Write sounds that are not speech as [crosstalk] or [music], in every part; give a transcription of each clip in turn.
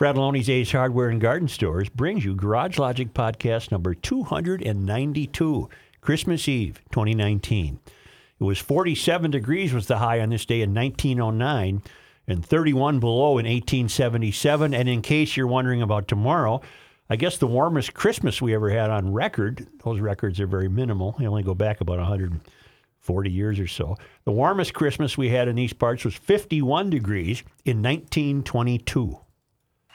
Fratallone's Ace Hardware and Garden Stores brings you Garage Logic Podcast number 292, Christmas Eve 2019. It was 47 degrees was the high on this day in 1909 and 31 below in 1877. And in case you're wondering about tomorrow, I guess the warmest Christmas we ever had on record, those records are very minimal. They only go back about 140 years or so. The warmest Christmas we had in these parts was 51 degrees in 1922.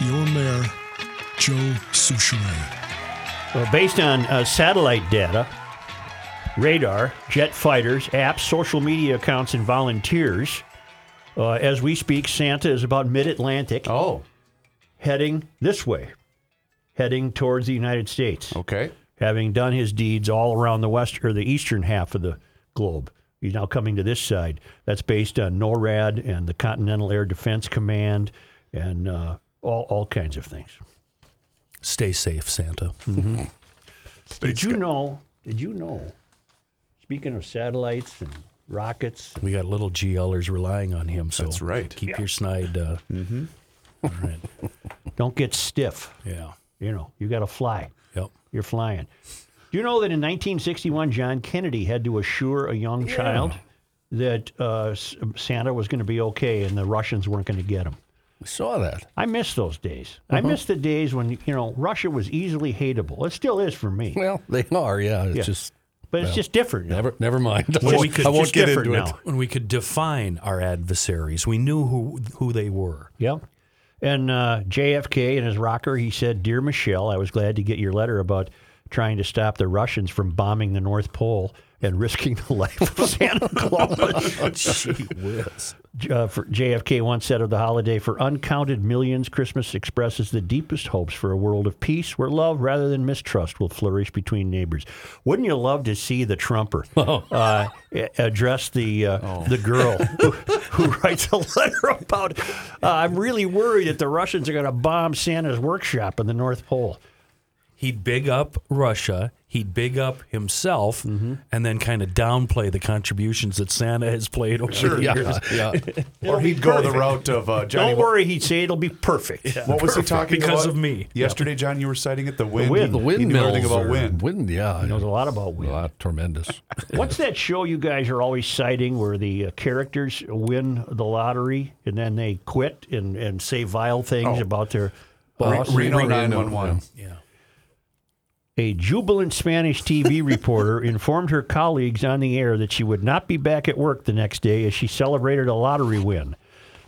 your mayor, Joe Soucheray. Well, based on uh, satellite data, radar, jet fighters, apps, social media accounts, and volunteers, uh, as we speak, Santa is about mid Atlantic, Oh, heading this way, heading towards the United States, okay. having done his deeds all around the west or the eastern half of the globe. He's now coming to this side. That's based on NORAD and the Continental Air Defense Command and uh, all, all kinds of things. Stay safe, Santa. Did you know? Did you know? Speaking of satellites and rockets, We got little GLers relying on him, so That's right. keep your snide. Uh, right. [laughs] don't get stiff. Yeah. You know, you got to fly. Yep. You're flying. Do you know that in 1961, John Kennedy had to assure a young child that uh, Santa was going to be okay and the Russians weren't going to get him? We saw that. I miss those days. I miss the days when you know Russia was easily hateable. It still is for me, Well, they are, yeah. It's Yeah. just but it's just different. now. never never mind. I Well, won't, we could I won't get different into now. it. When we could define our adversaries, we knew who who they were. Yep. And uh, JFK in his rocker, he said, Dear Michelle, I was glad to get your letter about trying to stop the Russians from bombing the North Pole and risking the [laughs] life of Santa Claus. Gee whiz. uh, for JFK once said of the holiday, for uncounted millions, Christmas expresses the deepest hopes for a world of peace where love rather than mistrust will flourish between neighbors. Wouldn't you love to see the Trumper [laughs] uh, address the uh, the girl who, who writes a letter about, uh, I'm really worried that the Russians are going to bomb Santa's workshop in the North Pole. He'd big up Russia. He'd big up himself, Mm-hmm. and then kind of downplay the contributions that Santa has played over the Yeah, years. yeah. [laughs] Or he'd go the route of uh, Johnny. Don't worry, he'd say it'll be perfect. What was he talking Because about? Because of me. Yesterday, John, you were citing it. The wind. wind. He- The he windmills. knew everything about wind. Wind, yeah. He knows a lot about wind. a wind. lot tremendous. [laughs] What's that show you guys are always citing where the uh, characters win the lottery and then they quit and, and say vile things about their boss? Reno Reno, 911. Yeah. A jubilant Spanish TV [laughs] reporter informed her colleagues on the air that she would not be back at work the next day as she celebrated a lottery win,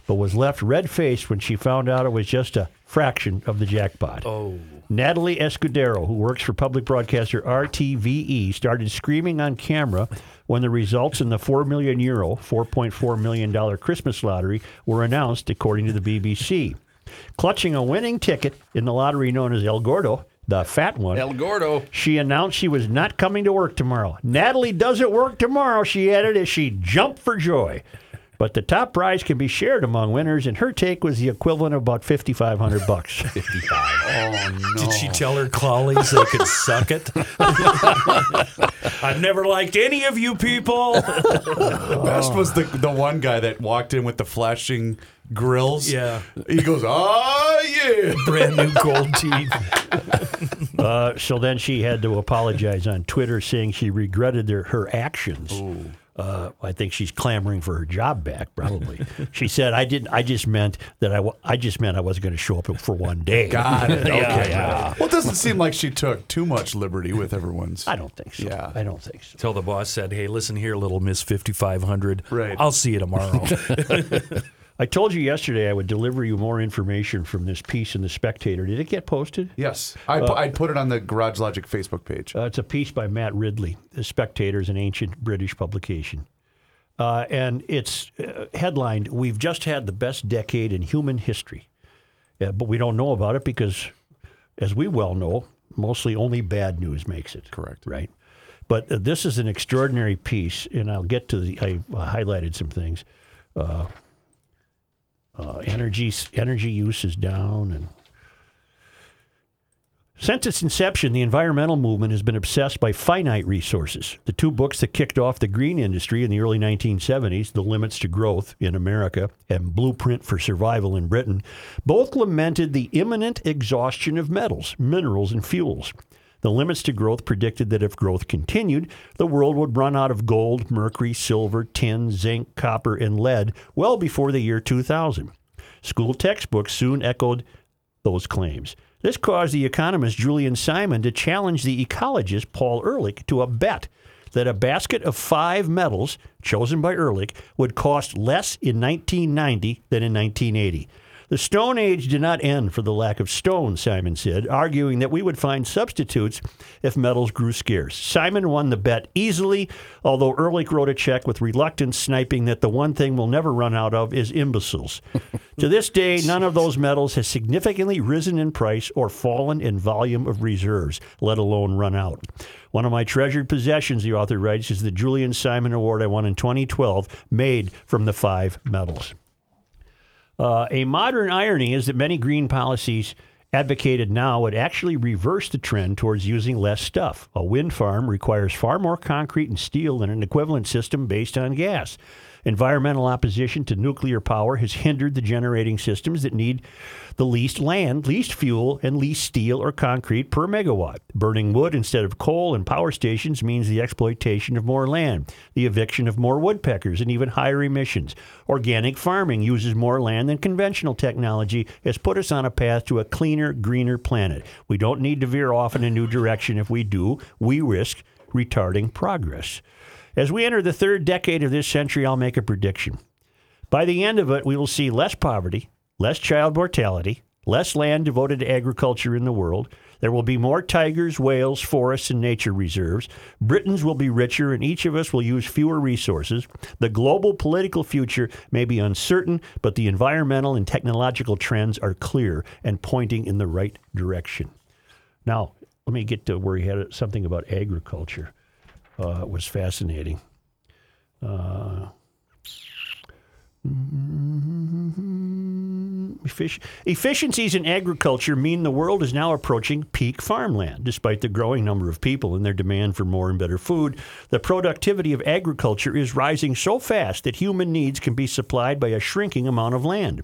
but was left red faced when she found out it was just a fraction of the jackpot. Oh. Natalie Escudero, who works for public broadcaster RTVE, started screaming on camera when the results in the 4 million euro, $4.4 million Christmas lottery were announced, according to the BBC. Clutching a winning ticket in the lottery known as El Gordo, the fat one, El Gordo. she announced she was not coming to work tomorrow. Natalie doesn't work tomorrow, she added as she jumped for joy. But the top prize can be shared among winners, and her take was the equivalent of about 5500 bucks. [laughs] fifty five. Oh no. Did she tell her colleagues they could suck it? [laughs] I've never liked any of you people. The best was the the one guy that walked in with the flashing grills. Yeah. He goes, "Oh yeah." [laughs] Brand new gold teeth. [laughs] Uh, so then she had to apologize on Twitter, saying she regretted their, her actions. Uh, I think she's clamoring for her job back. Probably. she said, "I didn't. I just meant that I. I just meant I wasn't going to show up for one day." Got it. [laughs] Okay. yeah. Well, it doesn't seem like she took too much liberty with everyone's. I don't think so. Yeah. I don't think so. Till the boss said, "Hey, listen here, little Miss 5500. Right. I'll see you tomorrow." I told you yesterday I would deliver you more information from this piece in the Spectator. Did it get posted? Yes, I pu- I'd put it on the Garage Logic Facebook page. Uh, it's a piece by Matt Ridley. The Spectator is an ancient British publication. Uh, and it's uh, headlined, We've just had the best decade in human history. Uh, but we don't know about it because, as we well know, mostly only bad news makes it. Correct. Right. But uh, this is an extraordinary piece, and I'll get to the. I uh, highlighted some things. Uh, energy energy use is down, and since its inception, the environmental movement has been obsessed by finite resources. The two books that kicked off the green industry in the early 1970s, The Limits to Growth in America and Blueprint for Survival in Britain, both lamented the imminent exhaustion of metals, minerals, and fuels. The Limits to Growth predicted that if growth continued, the world would run out of gold, mercury, silver, tin, zinc, copper, and lead well before the year 2000. School textbooks soon echoed those claims. This caused the economist Julian Simon to challenge the ecologist Paul Ehrlich to a bet that a basket of five metals chosen by Ehrlich would cost less in 1990 than in 1980. The Stone Age did not end for the lack of stone, Simon said, arguing that we would find substitutes if metals grew scarce. Simon won the bet easily, although Ehrlich wrote a check with reluctance, sniping that the one thing we'll never run out of is imbeciles. [laughs] to this day, none of those metals has significantly risen in price or fallen in volume of reserves, let alone run out. One of my treasured possessions, the author writes, is the Julian Simon Award I won in 2012, made from the five metals. Uh, a modern irony is that many green policies advocated now would actually reverse the trend towards using less stuff. A wind farm requires far more concrete and steel than an equivalent system based on gas. Environmental opposition to nuclear power has hindered the generating systems that need the least land, least fuel, and least steel or concrete per megawatt. Burning wood instead of coal in power stations means the exploitation of more land, the eviction of more woodpeckers, and even higher emissions. Organic farming uses more land than conventional technology has put us on a path to a cleaner, greener planet. We don't need to veer off in a new direction. If we do, we risk retarding progress. As we enter the third decade of this century, I'll make a prediction. By the end of it, we will see less poverty, less child mortality, less land devoted to agriculture in the world. There will be more tigers, whales, forests, and nature reserves. Britons will be richer, and each of us will use fewer resources. The global political future may be uncertain, but the environmental and technological trends are clear and pointing in the right direction. Now, let me get to where he had something about agriculture. Uh, was fascinating. Uh, Efficiencies in agriculture mean the world is now approaching peak farmland. Despite the growing number of people and their demand for more and better food, the productivity of agriculture is rising so fast that human needs can be supplied by a shrinking amount of land.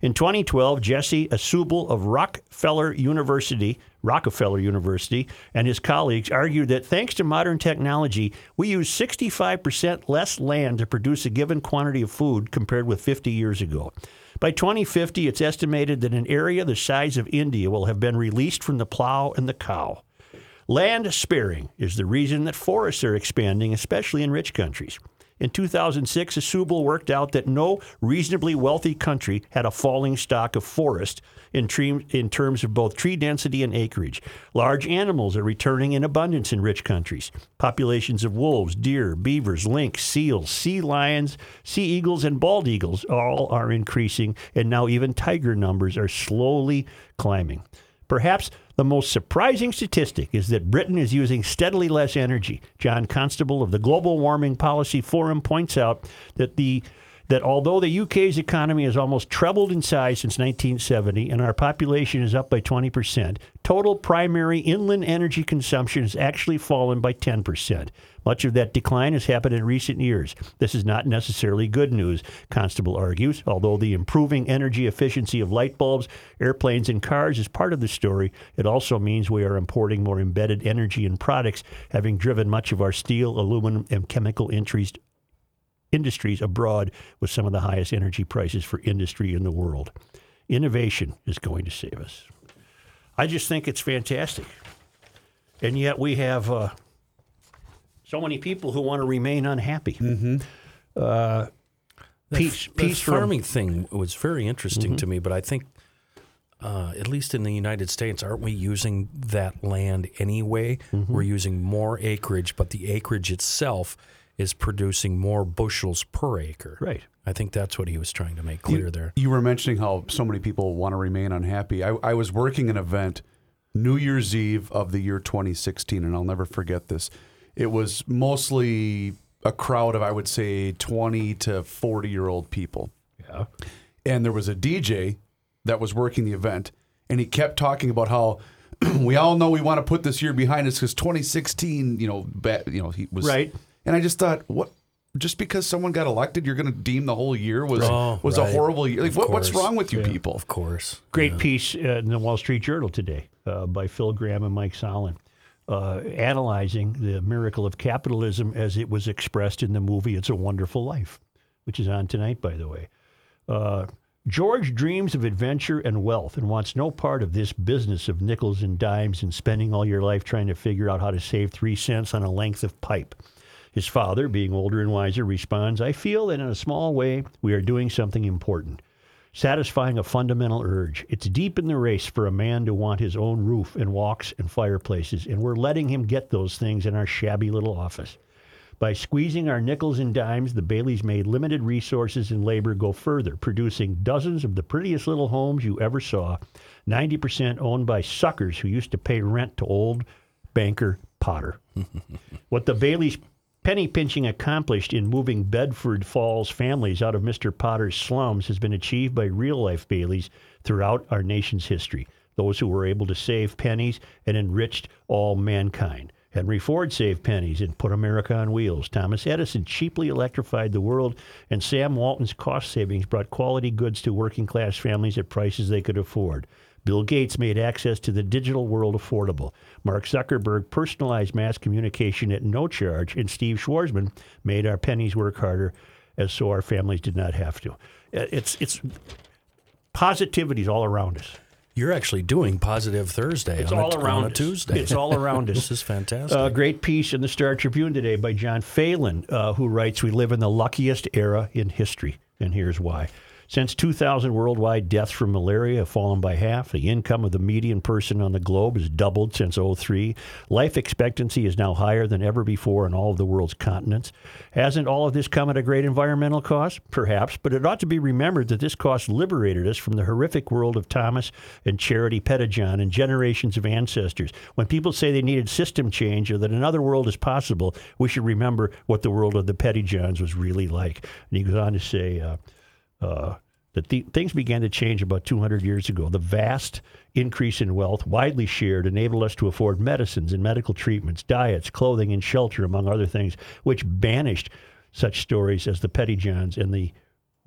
In 2012, Jesse Ausubel of Rockefeller University, Rockefeller University, and his colleagues argued that thanks to modern technology, we use 65% less land to produce a given quantity of food compared with 50 years ago. By 2050, it's estimated that an area the size of India will have been released from the plow and the cow. Land sparing is the reason that forests are expanding, especially in rich countries. In 2006, Ausubel worked out that no reasonably wealthy country had a falling stock of forest in, tre- in terms of both tree density and acreage. Large animals are returning in abundance in rich countries. Populations of wolves, deer, beavers, lynx, seals, sea lions, sea eagles, and bald eagles all are increasing, and now even tiger numbers are slowly climbing. Perhaps the most surprising statistic is that Britain is using steadily less energy. John Constable of the Global Warming Policy Forum points out that the that although the UK's economy has almost trebled in size since 1970 and our population is up by 20%, total primary inland energy consumption has actually fallen by 10%. Much of that decline has happened in recent years. This is not necessarily good news, Constable argues. Although the improving energy efficiency of light bulbs, airplanes, and cars is part of the story, it also means we are importing more embedded energy and products, having driven much of our steel, aluminum, and chemical industries industries abroad with some of the highest energy prices for industry in the world. Innovation is going to save us. I just think it's fantastic. And yet we have uh, so many people who want to remain unhappy. Mm-hmm. Uh, peace, the peace from- farming thing was very interesting to me, but I think, uh, at least in the United States, aren't we using that land anyway? We're using more acreage, but the acreage itself is producing more bushels per acre. Right. I think that's what he was trying to make clear there. You were mentioning how so many people want to remain unhappy. I, I was working an event New Year's Eve of the year 2016, and I'll never forget this. It was mostly a crowd of, I would say, 20 to 40 year old people. Yeah. and there was a DJ that was working the event, and he kept talking about how [clears throat] we all know we want to put this year behind us because 2016, you know, ba- you know, he was Right. And I just thought, what? Just because someone got elected, you're going to deem the whole year was Oh, was a horrible year. Like, what, what's wrong with you people? Of course. Great piece uh, in the Wall Street Journal today uh, by Phil Gramm and Mike Solon, uh, analyzing the miracle of capitalism as it was expressed in the movie It's a Wonderful Life, which is on tonight, by the way. Uh, George dreams of adventure and wealth and wants no part of this business of nickels and dimes and spending all your life trying to figure out how to save three cents on a length of pipe. His father, being older and wiser, responds, I feel that in a small way we are doing something important satisfying a fundamental urge. It's deep in the race for a man to want his own roof and walks and fireplaces, and we're letting him get those things in our shabby little office. By squeezing our nickels and dimes, the Baileys made limited resources and labor go further, producing dozens of the prettiest little homes you ever saw, 90% owned by suckers who used to pay rent to old banker Potter. [laughs] What the Baileys penny pinching accomplished in moving Bedford Falls families out of Mr. Potter's slums has been achieved by real life Baileys throughout our nation's history. Those who were able to save pennies and enriched all mankind. Henry Ford saved pennies and put America on wheels. Thomas Edison cheaply electrified the world, and Sam Walton's cost savings brought quality goods to working class families at prices they could afford. Bill Gates made access to the digital world affordable. Mark Zuckerberg personalized mass communication at no charge, and Steve Schwarzman made our pennies work harder, as so our families did not have to. Uh, It's it's positivity's all around us. You're actually doing Positive Thursday It's on, all a, around on a. Tuesday. It's all around [laughs] us. This is fantastic. A great piece in the Star Tribune today by John Phelan, uh, who writes, We live in the luckiest era in history, and here's why. Since 2000, worldwide deaths from malaria have fallen by half. The income of the median person on the globe has doubled since 03. Life expectancy is now higher than ever before on all of the world's continents. Hasn't all of this come at a great environmental cost? Perhaps, but it ought to be remembered that this cost liberated us from the horrific world of Thomas and Charity Pettijohn and generations of ancestors. When people say they needed system change or that another world is possible, we should remember what the world of the Pettijohns was really like. And he goes on to say, uh, uh, that the, things began to change about 200 years ago. The vast increase in wealth, widely shared, enabled us to afford medicines and medical treatments, diets, clothing, and shelter, among other things, which banished such stories as the Pettyjohns and the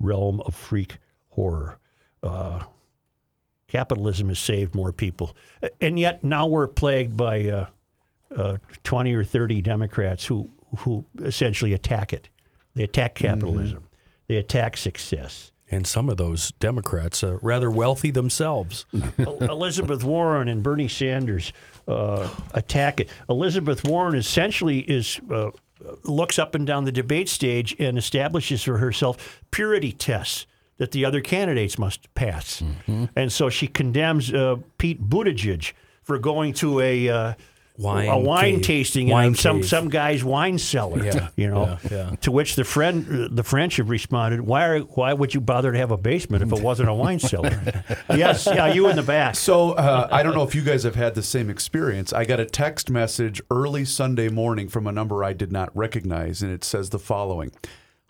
realm of freak horror. Uh, capitalism has saved more people. And yet now we're plagued by uh, uh, 20 or 30 Democrats who, who essentially attack it. They attack capitalism. They attack success. and some of those Democrats are rather wealthy themselves. [laughs] Elizabeth Warren and Bernie Sanders uh, attack it. Elizabeth Warren essentially is uh, looks up and down the debate stage and establishes for herself purity tests that the other candidates must pass, and so she condemns uh, Pete Buttigieg for going to a. Wine a wine cave. tasting Wine in some some guy's wine cellar, Yeah, you know. yeah, yeah. To which the friend, the French have responded, "Why are, why would you bother to have a basement if it wasn't a wine cellar?" [laughs] yes, yeah, you in the back. So uh, I don't know if you guys have had the same experience. I got a text message early Sunday morning from a number I did not recognize, and it says the following.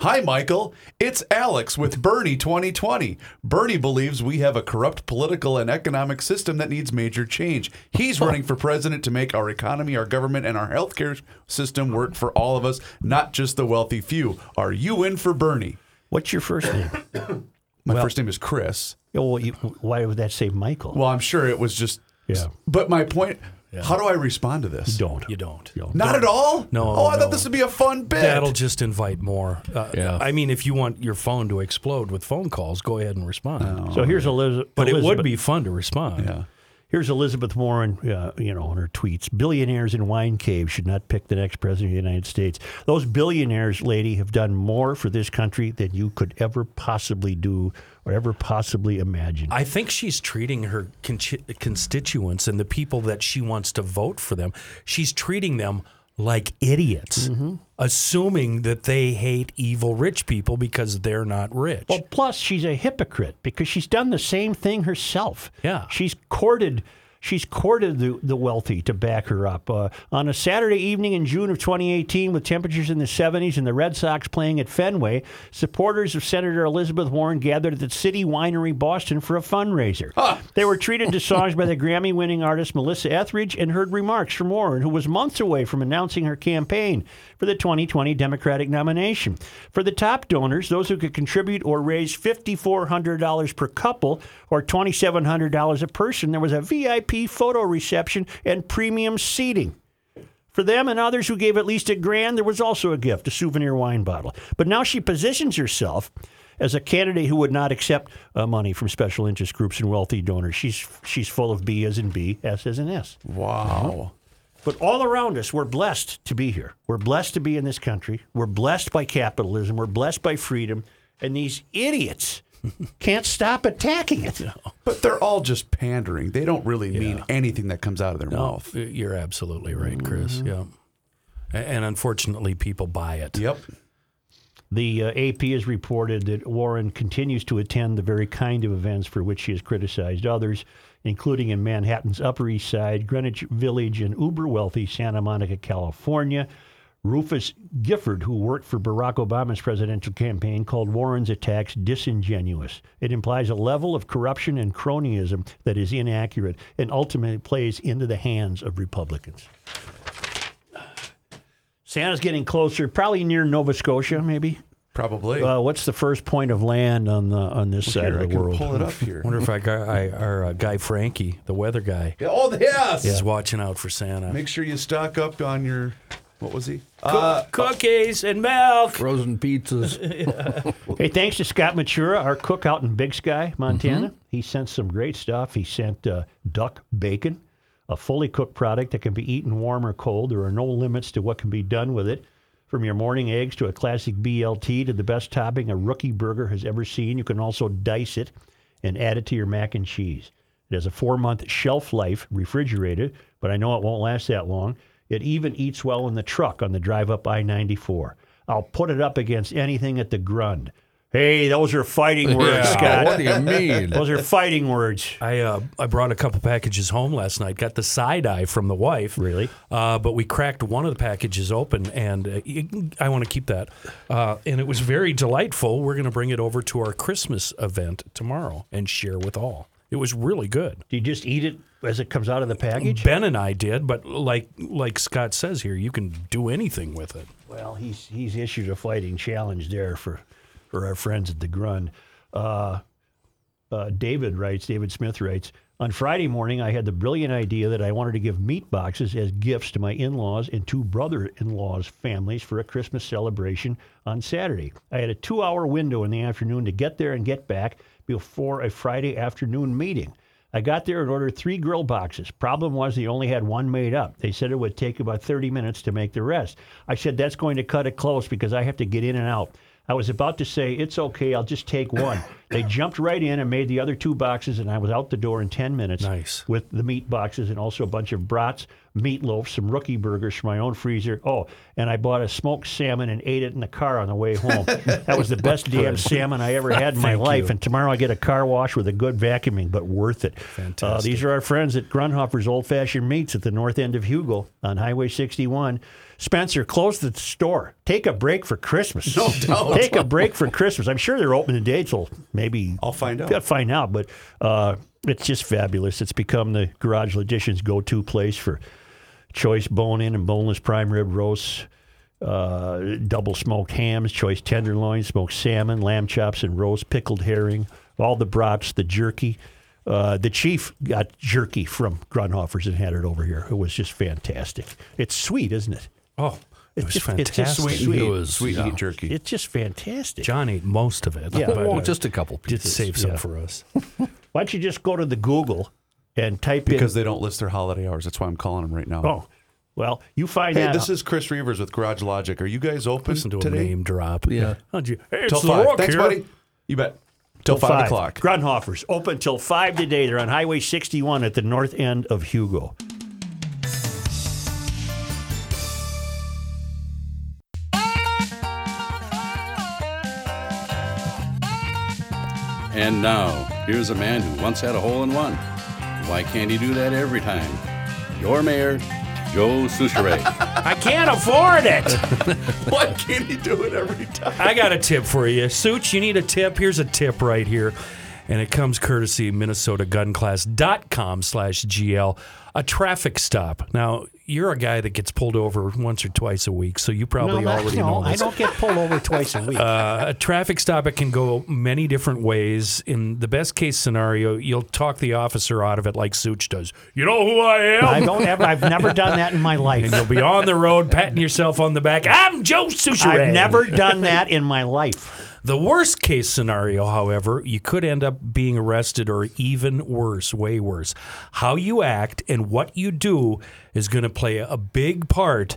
Hi, Michael. It's Alex with Bernie 2020. Bernie believes we have a corrupt political and economic system that needs major change. He's running for president to make our economy, our government, and our healthcare system work for all of us, not just the wealthy few. Are you in for Bernie? What's your first name? [coughs] My first name is Chris. Oh, well, you, why would that say Michael? Well, I'm sure it was just. Yeah. But my point. How do I respond to this? don't. You don't. Not at all. No, Oh, I no. thought this would be a fun bit. That'll just invite more. Uh, Yeah. I mean, if you want your phone to explode with phone calls, go ahead and respond. So here's Elizabeth. But it would be fun to respond. Yeah. Here's Elizabeth Warren, uh, you know, on her tweets. Billionaires in wine caves should not pick the next president of the United States. Those billionaires, lady, have done more for this country than you could ever possibly do or ever possibly imagine. I think she's treating her con- constituents and the people that she wants to vote for them, she's treating them like idiots, mm-hmm. assuming that they hate evil rich people because they're not rich. Well, plus she's a hypocrite because she's done the same thing herself. Yeah. she's courted. She's courted the, the wealthy to back her up. Uh, on a Saturday evening in June of 2018, with temperatures in the 70s and the Red Sox playing at Fenway, supporters of Senator Elizabeth Warren gathered at the City Winery Boston for a fundraiser. They were treated to songs by the Grammy winning artist Melissa Etheridge and heard remarks from Warren, who was months away from announcing her campaign for the 2020 Democratic nomination. For the top donors, those who could contribute or raise $5,400 per couple or $2,700 a person, there was a VIP photo reception and premium seating. For them and others who gave at least a grand, there was also a gift, a souvenir wine bottle. But now she positions herself as a candidate who would not accept uh, money from special interest groups and wealthy donors. She's she's full of B as in B, S as in S. Wow. But all around us, we're blessed to be here. We're blessed to be in this country. We're blessed by capitalism. We're blessed by freedom. And these idiots can't stop attacking it. But they're all just pandering. They don't really mean anything that comes out of their No, mouth. you're absolutely right, Chris. Yeah. And unfortunately, people buy it. Yep. The uh, AP has reported that Warren continues to attend the very kind of events for which she has criticized others, including in Manhattan's Upper East Side, Greenwich Village, and uber wealthy Santa Monica, California. Rufus Gifford, who worked for Barack Obama's presidential campaign, called Warren's attacks disingenuous. It implies a level of corruption and cronyism that is inaccurate and ultimately plays into the hands of Republicans. Santa's getting closer, probably near Nova Scotia, maybe. Probably. Uh, what's the first point of land on the on this side Here, I of the can world? pull it up [laughs] here. wonder if I, I our uh, guy Frankie, the weather guy, oh, yes. is watching out for Santa. Make sure you stock up on your. What was he? Uh, Cookies and milk. Frozen pizzas. [laughs] Hey, thanks to Scott Matura, our cook out in Big Sky, Montana. He sent some great stuff. He sent uh, duck bacon, a fully cooked product that can be eaten warm or cold. There are no limits to what can be done with it. From your morning eggs to a classic BLT to the best topping a rookie burger has ever seen. You can also dice it and add it to your mac and cheese. It has a four month shelf life, refrigerated, but I know it won't last that long. It even eats well in the truck on the drive up I 94. I'll put it up against anything at the Grund. Hey, those are fighting words, Scott. what do you mean? Those are fighting words. I uh, I brought a couple packages home last night. Got the side eye from the wife. Really? Uh, but we cracked one of the packages open, and uh, I want to keep that. Uh, and it was very delightful. We're going to bring it over to our Christmas event tomorrow and share with all. It was really good. Do you just eat it as it comes out of the package? Ben and I did, but like like Scott says here, you can do anything with it. Well, he's he's issued a fighting challenge there for for our friends at the Grund. Uh, uh, David writes, David Smith writes, on Friday morning, I had the brilliant idea that I wanted to give meat boxes as gifts to my in laws and two brother in laws' families for a Christmas celebration on Saturday. I had a two hour window in the afternoon to get there and get back before a Friday afternoon meeting. I got there and ordered three grill boxes. Problem was, they only had one made up. They said it would take about 30 minutes to make the rest. I said, that's going to cut it close because I have to get in and out. I was about to say, it's okay, I'll just take one. [coughs] they jumped right in and made the other two boxes, and I was out the door in 10 minutes Nice. with the meat boxes and also a bunch of brats, meatloaf, some rookie burgers from my own freezer. Oh, and I bought a smoked salmon and ate it in the car on the way home. [laughs] that was the best damn salmon I ever had in my life. you. And tomorrow I get a car wash with a good vacuuming, but worth it. Uh, these are our friends at Grundhofer's Old Fashioned Meats at the north end of Hugo on Highway 61. Spencer, close the store. Take a break for Christmas. No [laughs] doubt. Take a break for Christmas. I'm sure they're open today till maybe I'll find out. Got find out, but uh, it's just fabulous. It's become the Garage Logician's go-to place for choice bone-in and boneless prime rib roasts, uh, double smoked hams, choice tenderloin, smoked salmon, lamb chops and roast, pickled herring, all the brats, the jerky. Uh, the chief got jerky from Grundhofer's and had it over here. It was just fantastic. It's sweet, isn't it? Oh, it It's was just- it's just fantastic. sweet. Sweet, It was, sweet yeah. jerky. It's just fantastic. John ate most of it. Yeah. but, oh, uh, just a couple did pieces. save some Yeah. for us. [laughs] Why don't you just go to the Google and type because in? Because they don't list their holiday hours. That's why I'm calling them right now. Oh, well, you find Hey, that. this is Chris Reuvers with Garage Logic. Are you guys open Listen to a name drop. Yeah. How'd you? Hey, Till it's the five. rock Thanks, here. buddy. You bet. Till five, o'clock. Grundhofer's open till five today. They're on Highway 61 at the north end of Hugo. And now, here's a man who once had a hole in one. Why can't he do that every time? Your mayor, Joe Soucheray. [laughs] I can't afford it. [laughs] Why can't he do it every time? I got a tip for you. Suits, you need a tip? Here's a tip right here. And it comes courtesy minnesotagunclass.com slash GL. A traffic stop. Now, you're a guy that gets pulled over once or twice a week, so you probably no, already no, know I this. don't get pulled over [laughs] twice a week. Uh, a traffic stop, it can go many different ways. In the best case scenario, you'll talk the officer out of it like Such does. You know who I am? I don't ever. I've never done that in my [laughs] life. and you'll be on the road patting yourself on the back. I'm Joe Soucheray. I've never done that in my life. The worst case scenario, however, you could end up being arrested or even worse, way worse. How you act and what you do is going to play a big part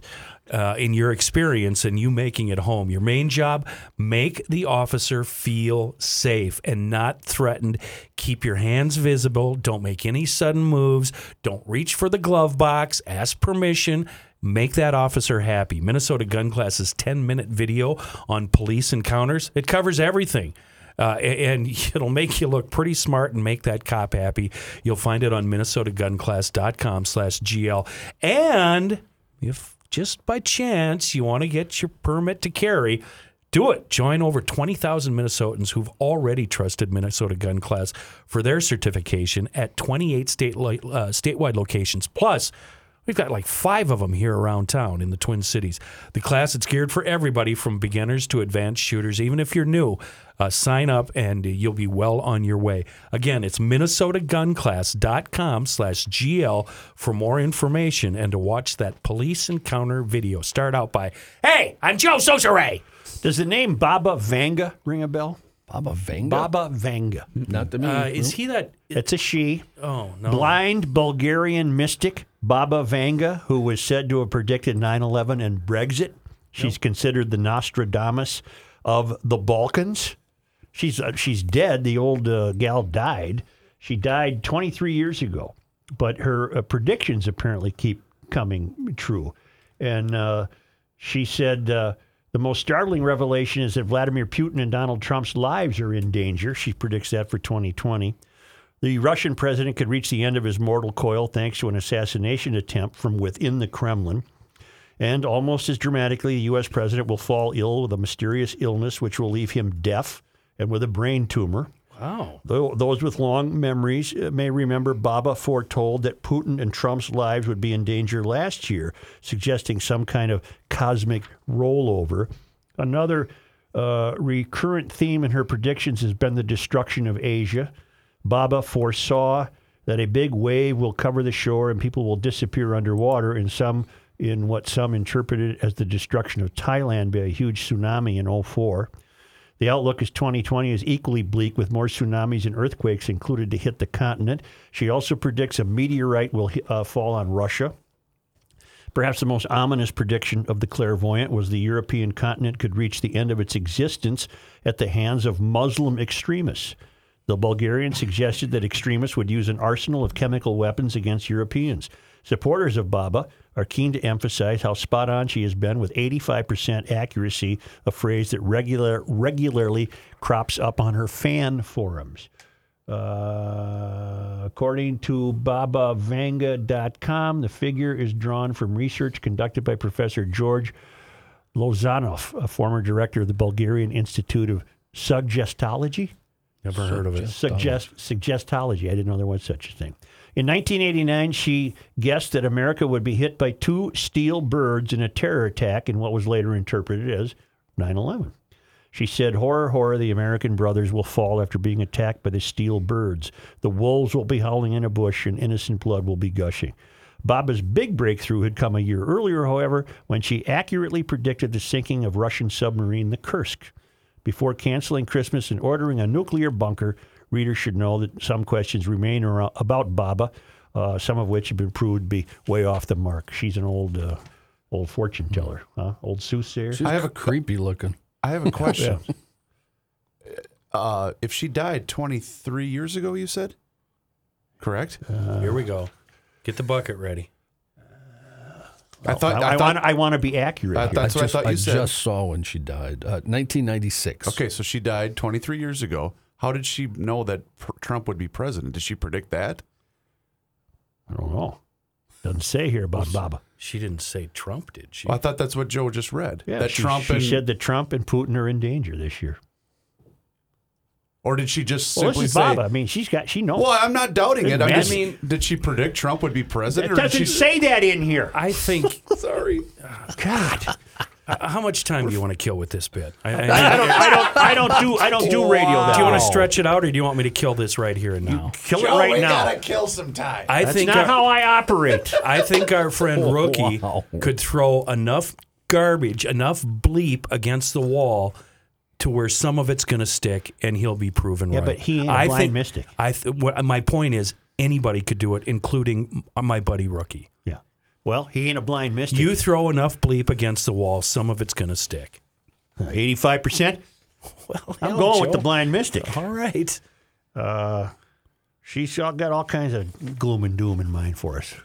uh, in your experience and you making it home. Your main job, make the officer feel safe and not threatened. Keep your hands visible. Don't make any sudden moves. Don't reach for the glove box. Ask permission. Make that officer happy. Minnesota Gun Class's 10 minute video on police encounters. It covers everything. Uh, and [laughs] it'll make you look pretty smart and make that cop happy. You'll find it on minnesotagunclass.com slash GL. And if just by chance you want to get your permit to carry, do it. Join over 20,000 Minnesotans who've already trusted Minnesota Gun Class for their certification at 28 state uh, statewide locations. Plus, We've got like five of them here around town in the Twin Cities. The class is geared for everybody from beginners to advanced shooters. Even if you're new, uh, sign up and you'll be well on your way. Again, it's minnesotagunclass.com slash GL for more information and to watch that police encounter video. Start out by, hey, I'm Joe Soucheray. Does the name Baba Vanga ring a bell? Baba Vanga? Baba Vanga. Not to me. Uh, is he that? It's a she. Oh, no. Blind Bulgarian mystic Baba Vanga, who was said to have predicted 9 11 and Brexit. She's considered the Nostradamus of the Balkans. She's, uh, she's dead. The old uh, gal died. She died 23 years ago, but her uh, predictions apparently keep coming true. And uh, she said uh, the most startling revelation is that Vladimir Putin and Donald Trump's lives are in danger. She predicts that for 2020. The Russian president could reach the end of his mortal coil thanks to an assassination attempt from within the Kremlin. And almost as dramatically, the U.S. president will fall ill with a mysterious illness which will leave him deaf and with a brain tumor. Wow. Those with long memories uh, may remember Baba foretold that Putin and Trump's lives would be in danger last year, suggesting some kind of cosmic rollover. Another uh, recurrent theme in her predictions has been the destruction of Asia. Baba foresaw that a big wave will cover the shore and people will disappear underwater in some in what some interpreted as the destruction of Thailand by a huge tsunami in 04. The outlook is 2020 is equally bleak, with more tsunamis and earthquakes included to hit the continent. She also predicts a meteorite will uh, fall on Russia. Perhaps the most ominous prediction of the clairvoyant was the European continent could reach the end of its existence at the hands of Muslim extremists. The Bulgarian suggested that extremists would use an arsenal of chemical weapons against Europeans. Supporters of Baba are keen to emphasize how spot on she has been with 85% accuracy, a phrase that regular, regularly crops up on her fan forums. Uh, according to babavanga.com, the figure is drawn from research conducted by Professor George Lozanov, a former director of the Bulgarian Institute of Suggestology. Never heard of it. Suggest, suggestology. I didn't know there was such a thing. In 1989, she guessed that America would be hit by two steel birds in a terror attack in what was later interpreted as 9 11. She said, Horror, horror, the American brothers will fall after being attacked by the steel birds. The wolves will be howling in a bush and innocent blood will be gushing. Baba's big breakthrough had come a year earlier, however, when she accurately predicted the sinking of Russian submarine the Kursk. Before canceling Christmas and ordering a nuclear bunker, readers should know that some questions remain ar- about Baba, uh, some of which have been proved to be way off the mark. She's an old, uh, old fortune teller, huh? Old soothsayer. She's I have a- creepy looking. I have a [laughs] question. uh, if she died 23 years ago, you said? Correct? Here we go. Get the bucket ready. I thought. I, I, thought want, I want to be accurate. I here. thought- That's what I just, thought you said. just saw when she died. Uh, 1996. okay, so she died 23 years ago. How did she know that pr- Trump would be president? Did she predict that? I don't know. Doesn't say here about Baba. She didn't say Trump, did she? Well, I thought that's what Joe just read. Yeah, that she, Trump she and said that Trump and Putin are in danger this year. Or did she just Well, simply this is say? Baba. I mean, she's got she knows. Well, I'm not doubting it. I just I mean, did she predict Trump would be president? it or did doesn't she say that in here. I think. [laughs] Sorry. God, [laughs] How much time do you want to kill with this bit? I, I- I don't, I don't, I don't do, I don't do radio. That do you want to stretch it out, or do you want me to kill this right here and now? Kill it right now. Gotta kill some time. I That's think not our, how I operate. [laughs] I think our friend oh, Rookie Wow. could throw enough garbage, enough bleep against the wall to where some of it's going to stick, and he'll be proven Yeah, right. Yeah, but he ain't a I blind think, mystic. I th- what, my point is, anybody could do it, including uh, my buddy Rookie. Yeah. Well, he ain't a blind mystic. You throw enough bleep against the wall, some of it's going to stick. eighty-five percent. Well, I'm going with the blind mystic. All right, uh, she's got all kinds of gloom and doom in mind for us.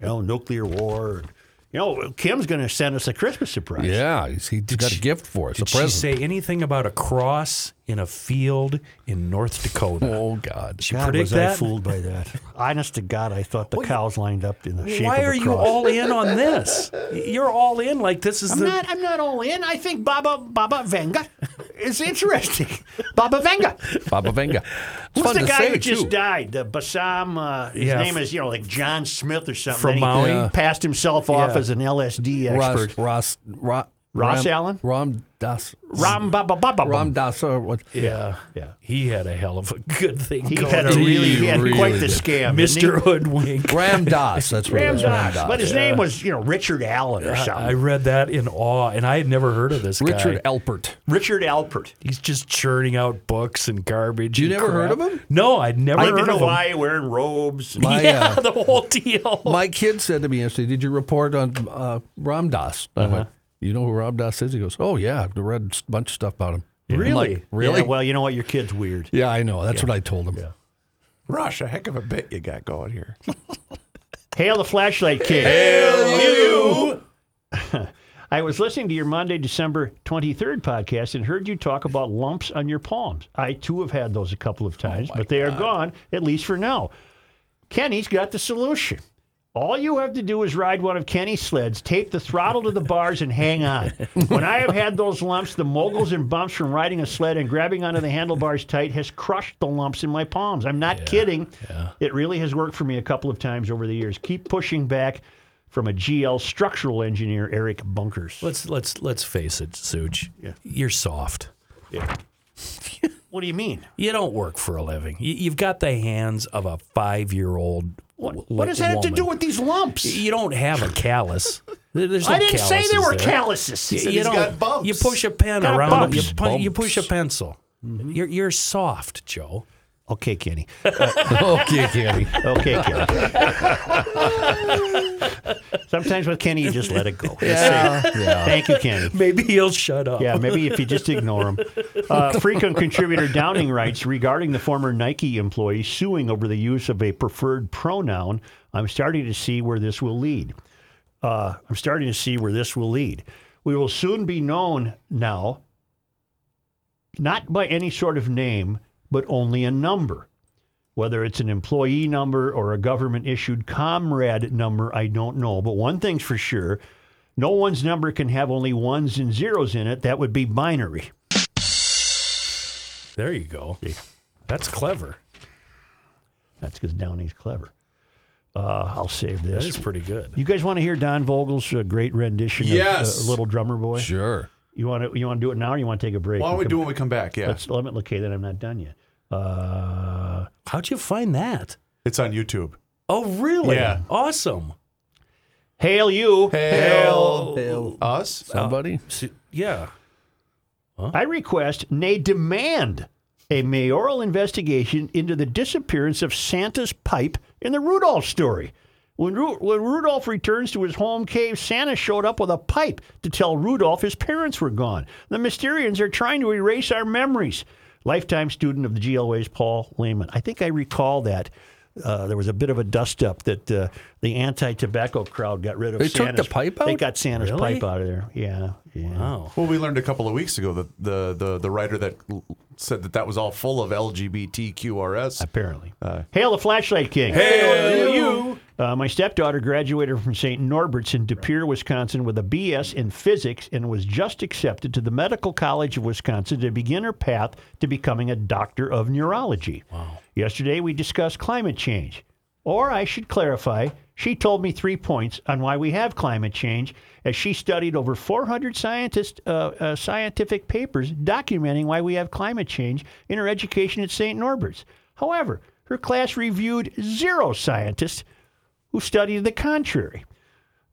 You know, nuclear war. and- You know, Kim's going to send us a Christmas surprise. Yeah, he's, he's got a gift for us. Did a she present. say anything about a cross in a field in North Dakota? oh God. She God, predict was I that? fooled by that? [laughs] Honest to God, I thought the cows lined up in the shape Why of a are you all in on this? You're all in like this is I'm the. not. I'm not all in. I think Baba Baba Venga is interesting. Baba Venga. Baba Venga. [laughs] It's Who's fun the guy say, who just died? The Bassam. Uh, his Yeah, name is you know like John Smith or something. From Then he Maui? Yeah. passed himself off Yeah. as an LSD Ross, expert. Ross, Ro, Ross Ram, Allen? Ram Dass. Ram Baba Baba. Ram Dass. Or what? yeah, Yeah. He had a hell of a good thing. He going. had a really, he had really quite the did. scam. Mr. Hoodwink. Ram Dass. That's what it Ram was. Dass. But his name was, you know, Richard Allen or something. I read that in awe, and I had never heard of this guy Richard guy. Alpert. Richard Alpert. He's just churning out books and garbage. You and never heard of him? No, I'd never I heard in of him. Hawaii wearing robes. [laughs] My, yeah, uh, the whole deal. My kid said to me yesterday, "Did you report on uh, Ram Dass?" I went, "You know who Rob Doss is?" He goes, "Oh yeah, I've read a bunch of stuff about him." I'm Really? like, really? Yeah, well, you know what? Your kid's weird. Yeah, I know. That's what I told him. Rush, a heck of a bit you got going here. [laughs] Hail the flashlight kid. Hail you. [laughs] I was listening to your Monday, December 23rd podcast and heard you talk about lumps on your palms. I too have had those a couple of times, oh, but they are gone, at least for now. Kenny's got the solution. All you have to do is ride one of Kenny's sleds, tape the throttle to the bars, and hang on. When I have had those lumps, the moguls and bumps from riding a sled and grabbing onto the handlebars tight has crushed the lumps in my palms. I'm not kidding. It really has worked for me a couple of times over the years. Keep pushing back from a GL structural engineer, Eric Bunkers. Let's let's let's face it, Such. You're soft. Yeah. [laughs] What do you mean? You don't work for a living. You, you've got the hands of a five-year-old. What, what does that have to do with these lumps? You don't have a [laughs] callus. There's no I didn't say there were there. calluses. You, you don't. got bumps. You push a pen Got around. You, pu- you push a pencil. Mm-hmm. You're you're soft, Joe. Okay, Kenny. [laughs] Uh, okay, Kenny. [laughs] Okay, Kenny. Sometimes with Kenny, you just let it go. [laughs] Say, Yeah. Thank you, Kenny. Maybe he'll shut up. Yeah, maybe if you just ignore him. [laughs] Uh, frequent contributor Downing writes regarding the former Nike employee suing over the use of a preferred pronoun. I'm starting to see where this will lead. Uh, I'm starting to see where this will lead. We will soon be known now, not by any sort of name, but only a number. Whether it's an employee number or a government issued comrade number, I don't know. But one thing's for sure no one's number can have only ones and zeros in it. That would be binary. There you go. That's clever. That's because Downey's clever. Uh, I'll save That this. is pretty good. You guys want to hear Don Vogel's uh, great rendition Yes. of uh, "Little Drummer Boy"? Sure. You want to you want to do it now, or you want to take a break? Why don't we We'll do come- when we come back? Yeah. Let's let me okay. Then I'm not done yet. Uh, How'd you find that? It's on YouTube. Oh, really? Yeah. Awesome. hail you! Hail. Hail. Us? Somebody. So- yeah. I request, nay, demand a mayoral investigation into the disappearance of Santa's pipe in the Rudolph story. When, Ru- when Rudolph returns to his home cave, Santa showed up with a pipe to tell Rudolph his parents were gone. The Mysterians are trying to erase our memories. Lifetime student of the GLA's Paul Lehman. I think I recall that. uh, there was a bit of a dust up that uh, the anti-tobacco crowd got rid of. They took the pipe out. They got Santa's Really? pipe out of there. Yeah, yeah. Wow. Well, we learned a couple of weeks ago that the the the writer that said that that was all full of LGBTQRS. Apparently. Uh, Hail the flashlight king. Hail you. Uh, my stepdaughter graduated from St. Norbert's in De Pere, Wisconsin, with a BS in physics and was just accepted to the Medical College of Wisconsin to begin her path to becoming a doctor of neurology. Wow. Yesterday, we discussed climate change. Or I should clarify, she told me three points on why we have climate change as she studied over 400 scientist, uh, uh, scientific papers documenting why we have climate change in her education at St. Norbert's. However, her class reviewed zero scientists who studied the contrary.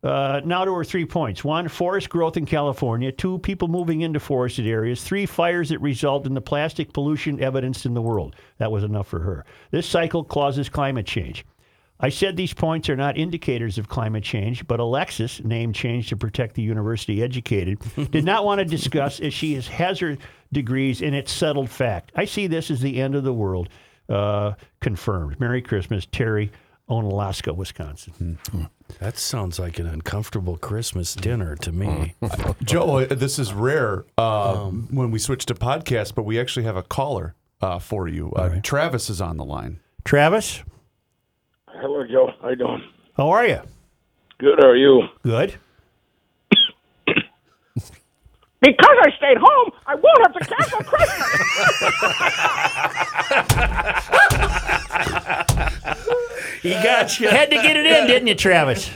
Uh, now to her three points. One, forest growth in California. Two, people moving into forested areas. Three, fires that result in the plastic pollution evidenced in the world. That was enough for her. This cycle causes climate change. I said these points are not indicators of climate change, but Alexis, name changed to protect the university educated, [laughs] did not want to discuss as she has, has her degrees and it's settled fact. I see this as the end of the world. Uh, confirmed. Merry Christmas, Terry, Onalaska, Wisconsin. That sounds like an uncomfortable Christmas dinner to me. [laughs] Joe, uh, this is rare uh, when we switch to podcast, but we actually have a caller uh, for you. Uh, Travis is on the line. Travis, Hello, Joe. How you doing? how are you? Good. How are you? Good. [coughs] Because I stayed home, I won't have to cancel Christmas. [laughs] [laughs] He got you. Had to get it in, didn't you, Travis?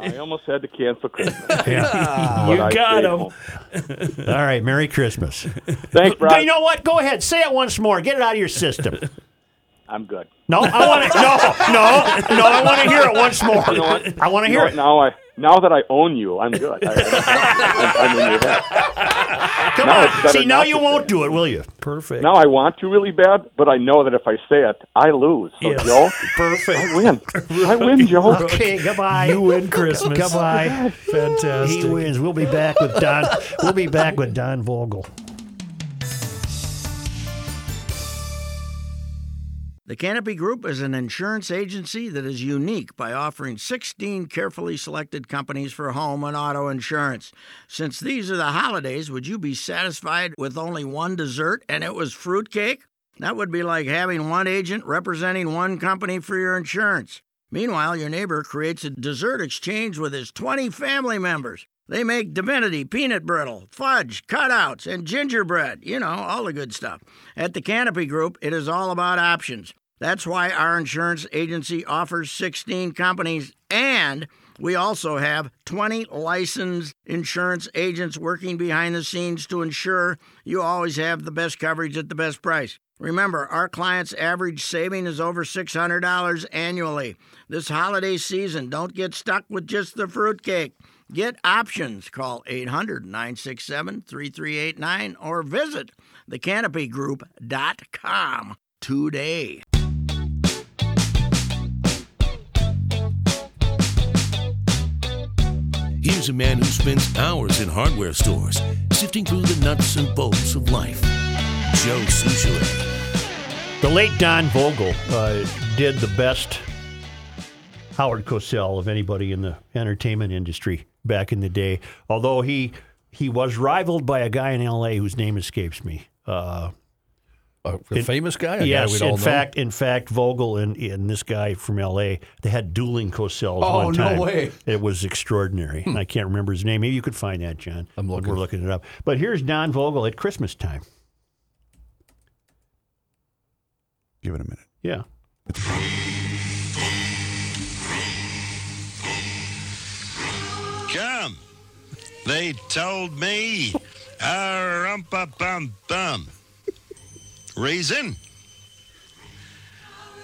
I almost had to cancel Christmas. [laughs] you I got stayed him. All right, Merry Christmas. Thanks, bro. you know what? Go ahead. Say it once more. Get it out of your system. I'm good. No, I want to. No, no, no. I want to hear it once more. You know? I want to You hear know it. Now I now that I own you, I'm good. I, I, I'm in your head. Come now on. See, now you won't do it, will you? Perfect. Now I want to really bad, but I know that if I say it, I lose. So, Yes. Joe, Perfect. I win. I win, [laughs] Joe. Okay, goodbye. You win Christmas. Goodbye. Fantastic. He wins. We'll be back with Don. We'll be back with Don Vogel. The Canopy Group is an insurance agency that is unique by offering 16 carefully selected companies for home and auto insurance. Since these are the holidays, would you be satisfied with only one dessert and it was fruitcake? That would be like having one agent representing one company for your insurance. Meanwhile, your neighbor creates a dessert exchange with his 20 family members. They make divinity, peanut brittle, fudge, cutouts, and gingerbread. You know, all the good stuff. At the Canopy Group, it is all about options. That's why our insurance agency offers 16 companies, and we also have 20 licensed insurance agents working behind the scenes to ensure you always have the best coverage at the best price. Remember, our clients' average saving is over $600 annually. This holiday season, don't get stuck with just the fruitcake. Get options. Call 800 967 3389 or visit thecanopygroup.com today. Here's a man who spends hours in hardware stores, sifting through the nuts and bolts of life. Joe Soucheray. The late Don Vogel uh, did the best Howard Cosell of anybody in the entertainment industry back in the day. Although he he was rivaled by a guy in L.A. whose name escapes me. Uh, A, a famous guy? A guy yes, we'd all in know? fact, in fact, Vogel and, and this guy from L.A. they had dueling Cosells Oh, one no time. way. It was extraordinary. I can't remember his name. Maybe you could find that, John. I'm looking. We're looking it up. But here's Don Vogel at Christmas time. Give it a minute. Yeah. Come. They told me. [laughs] Ah, rum pa bum bum. Reason?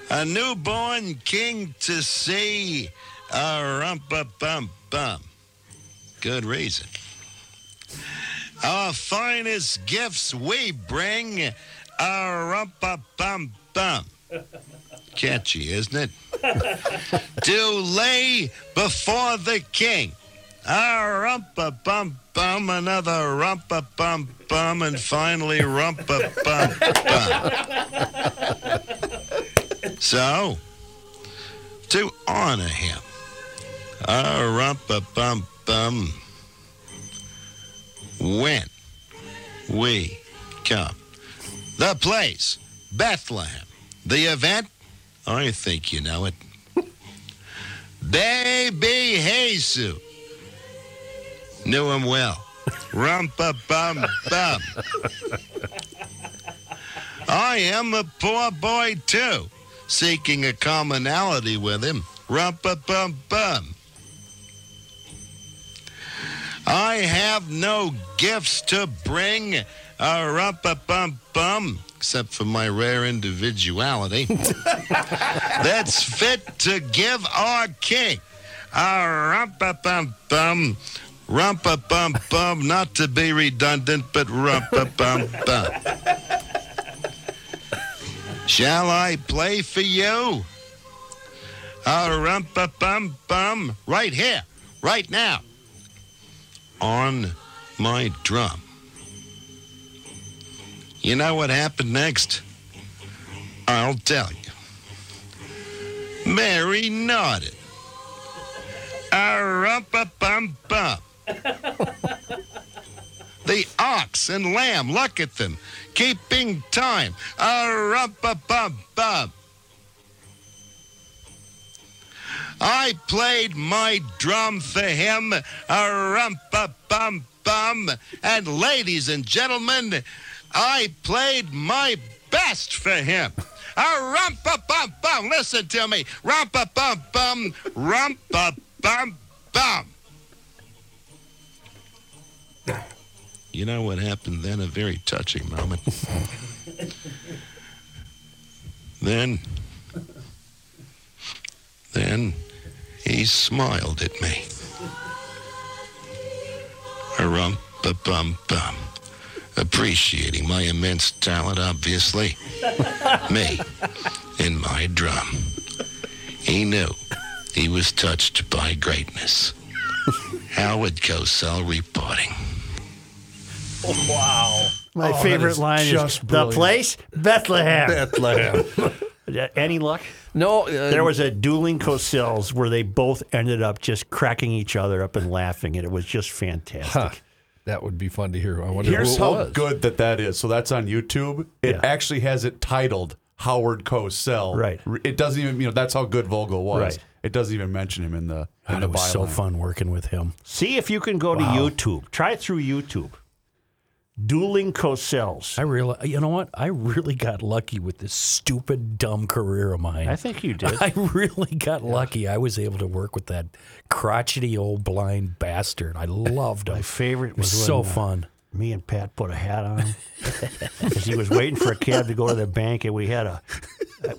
A newborn king to see. a rum pa bum bum. Good reason. Our finest gifts we bring. a rum pa bum bum. Catchy, isn't it? [laughs] to lay before the king. Ah, rumpa bum bum, another rumpa bum bum, and finally rumpa bum bum. So, to honor him. A rump a bum bum. When we come. The place, Bethlehem. The event, I think you know it. [laughs] Baby Jesus. Knew him well. Rumpa bum bum. I am a poor boy too, seeking a commonality with him. Rumpa bum bum. I have no gifts to bring a rumpa bum bum, except for my rare individuality. [laughs] That's fit to give our king a rumpa bum bum. Rumpa bum bum, not to be redundant, but rumpa bum bum. Shall I play for you? A rumpa bum bum, right here, right now, on my drum. You know what happened next? I'll tell you. Mary nodded. A rumpa bum bum. [laughs] The ox and lamb, look at them, keeping time. A rumpa bum bum. I played my drum for him, a rumpa bum bum. And ladies and gentlemen, I played my best for him. A rumpa bum bum. Listen to me. Rumpa bum You know what happened then? A very touching moment. then, then he smiled at me. A rump a bum bum. Appreciating my immense talent, obviously. me in my drum. He knew he was touched by greatness. Howard Cosell reporting. My Oh, favorite that is line is just the place Bethlehem. Bethlehem. [laughs] Any luck? no, uh, There was a dueling Cosells where they both ended up just cracking each other up and laughing, and it was just fantastic. huh, that would be fun to hear. I wonder Here's who it how was. good that that is. So that's on YouTube. It Yeah. actually has it titled Howard Cosell. Right. It doesn't even, you know, that's how good Vogel was. Right. It doesn't even mention him in the in God, the it was so fun working with him. See if you can go to YouTube. Try it through YouTube. Dueling Cosells. I really, you know what? I really got lucky with this stupid, dumb career of mine. I think you did. [laughs] I really got lucky. I was able to work with that crotchety old blind bastard. I loved him. My favorite It was was so when, uh, fun. Me and Pat put a hat on him [laughs] because he was waiting for a cab to go to the bank, and we had a.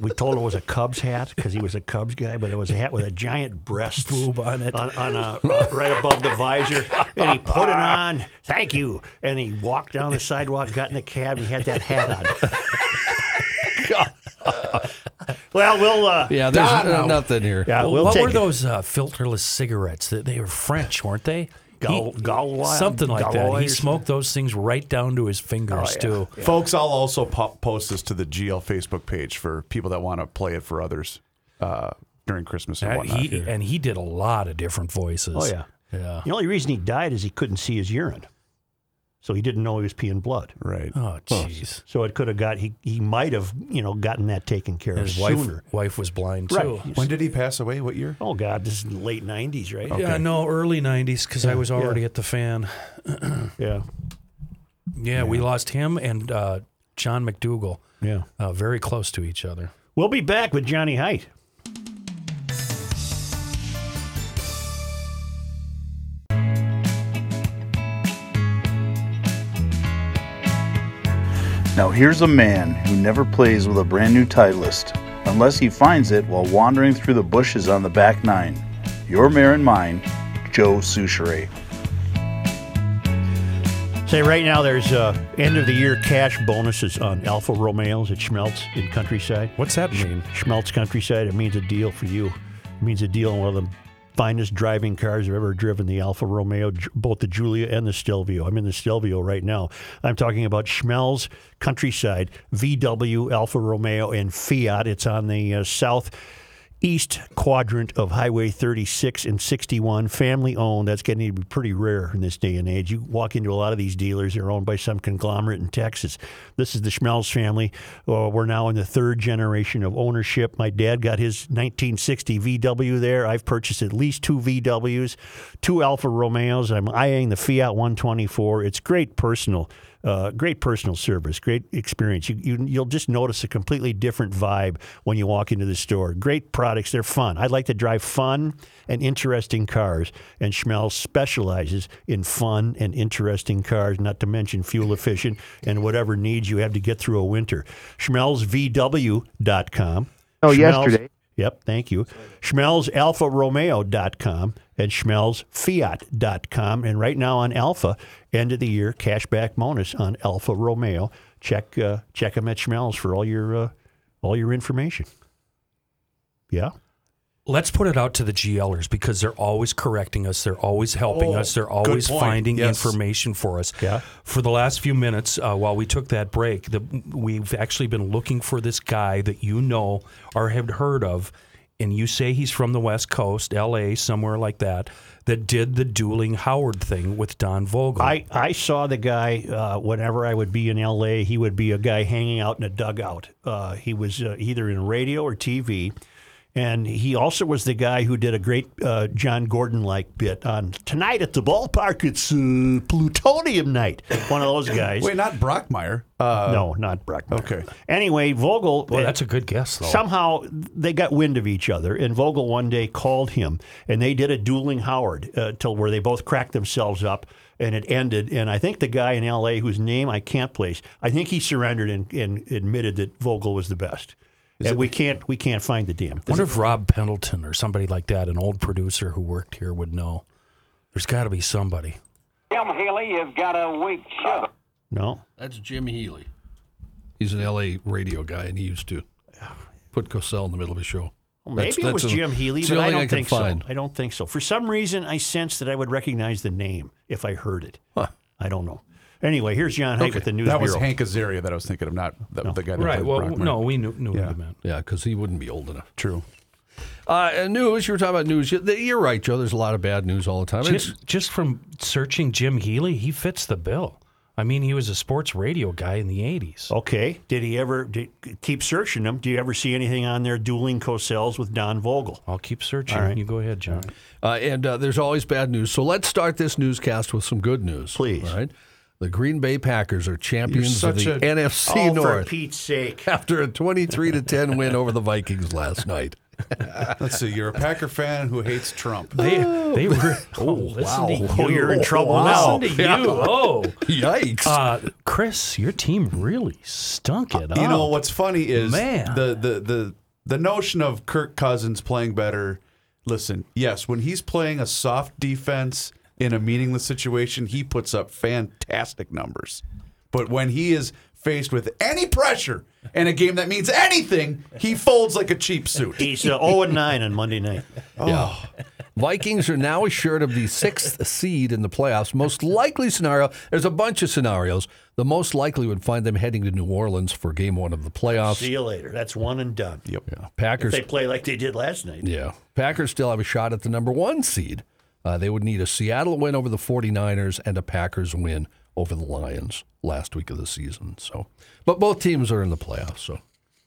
We told him it was a Cubs hat because he was a Cubs guy, but it was a hat with a giant breast Boob on it. on, on a, right above the visor, and he put it on. Thank you, and he walked down the sidewalk, got in the cab, and he had that hat on. [laughs] well, we'll. Uh, Yeah, there's nothing here. yeah, Well, we'll what take were it. those uh, filterless cigarettes? They, they were French, weren't they? Gal- He- something like that. Gaulois He or smoked those things right down to his fingers too. Folks, I'll also po- post this to the GL Facebook page for people that want to play it for others uh, during Christmas and Uh, whatnot. he, and he did a lot of different voices. Oh yeah. yeah. The only reason he died is he couldn't see his urine, so he didn't know he was peeing blood. right. Oh jeez. So it could have got he he might have you know gotten that taken care of His wife sooner. wife was blind too. Right. When did he pass away? What year? Oh God, this is the late '90s, right? Yeah, no, early '90s because I was already at the fan. [clears throat] Yeah, Yeah, we lost him and uh, John McDougal, yeah. uh, very close to each other. We'll be back with Johnny Height. Now here's a man who never plays with a brand new Titleist unless he finds it while wandering through the bushes on the back nine. Your mayor and mine, Joe Soucheray. Say right now, there's uh, end of the year cash bonuses on Alfa Romeos at Schmelz in Countryside. What's that mean? Schmelz Countryside. It means a deal for you. It means a deal on one of the finest driving cars I've ever driven, the Alfa Romeo, both the Giulia and the Stelvio. I'm in the Stelvio right now. I'm talking about Schmelz Countryside, VW, Alfa Romeo, and Fiat. It's on the uh, south east quadrant of Highway 36 and 61, family owned. That's getting to be pretty rare in this day and age. You walk into a lot of these dealers, they're owned by some conglomerate in Texas. This is the Schmelz family. Uh, we're now in the third generation of ownership. My dad got his 1960 VW there. I've purchased at least two VWs, two Alfa Romeos. I'm eyeing the Fiat 124. It's great personal. Uh, great personal service, great experience. You, you, you'll just notice a completely different vibe when you walk into the store. Great products, they're fun. I like to drive fun and interesting cars, and Schmelz specializes in fun and interesting cars, not to mention fuel efficient and whatever needs you have to get through a winter. SchmelzVW.com. Oh, Schmelz- yesterday. Yep, thank you. SchmelzAlfaRomeo.com and SchmelzFiat.com. And right now on Alfa, end of the year cashback bonus on Alfa Romeo. Check uh, check them at Schmelz for all your uh, all your information. Yeah. Let's put it out to the GLers because they're always correcting us. They're always helping Oh, us. They're always finding Yes. information for us. Yeah. For the last few minutes, uh, while we took that break, the, we've actually been looking for this guy that you know or have heard of, and you say he's from the West Coast, L.A., somewhere like that, that did the dueling Howard thing with Don Vogel. I, I saw the guy uh, whenever I would be in L.A. He would be a guy hanging out in a dugout. Uh, he was uh, either in radio or TV. And he also was the guy who did a great uh, John Gordon like bit on tonight at the ballpark. It's uh, plutonium night. One of those guys. Wait, not Brockmire. Uh, no, not Brock. Okay. Anyway, Vogel. well, that's a good guess, though. Somehow they got wind of each other, and Vogel one day called him, and they did a dueling Howard uh, till where they both cracked themselves up, and it ended. And I think the guy in L.A. whose name I can't place, I think he surrendered and, and admitted that Vogel was the best. And we can't we can't find the damn I thing. wonder if Rob Pendleton or somebody like that, an old producer who worked here, would know. There's got to be somebody. Jim Haley, you've got a weak shiver. No, That's Jim Healy. He's an L.A. radio guy, and he used to put Cosell in the middle of his show. Well, maybe That's- it was a- Jim Healy, but I don't I think find. so. I don't think so. For some reason, I sensed that I would recognize the name if I heard it. Huh. I don't know. Anyway, here's John Haidt with the news That was bureau. Hank Azaria that I was thinking of, not the, the guy that Right. played Well, Brockmire. no, we knew, knew Yeah. what he meant. Yeah, because he wouldn't be old enough. True. Uh, and news, you were talking about news. You- You're right, Joe. There's a lot of bad news all the time. It's- Just, just from searching Jim Healy, he fits the bill. I mean, he was a sports radio guy in the 80s. Okay. Did he ever did, keep searching them? Do you ever see anything on there dueling Cosell's with Don Vogel? I'll keep searching. All right. You go ahead, John. Uh, and uh, there's always bad news. So let's start this newscast with some good news. Please. All right. The Green Bay Packers are champions of the a- NFC oh, for North Pete's sake! [laughs] after a 23 to 10 win over the Vikings last night. [laughs] Let's see. You're a Packer fan who hates Trump. They, they were. [laughs] Oh, listen wow. to you. Oh, you're in trouble now. Listen to you. Oh. Yikes. Uh, Chris, your team really stunk it up. You know what's funny is Man. the the the the notion of Kirk Cousins playing better. Listen, yes, when he's playing a soft defense in a meaningless situation, he puts up fantastic numbers. But when he is faced with any pressure in a game that means anything, he folds like a cheap suit. [laughs] He's uh, 0 and 9 on Monday night. [laughs] Yeah. Vikings are now assured of the sixth seed in the playoffs. Most likely scenario, there's a bunch of scenarios. The most likely would find them heading to New Orleans for game one of the playoffs. See you later. That's one and done. Yep. Yeah. If Packers they play like they did last night. Yeah. Packers still have a shot at the number one seed. Uh, they would need a Seattle win over the 49ers and a Packers win over the Lions last week of the season. So, but both teams are in the playoffs. So,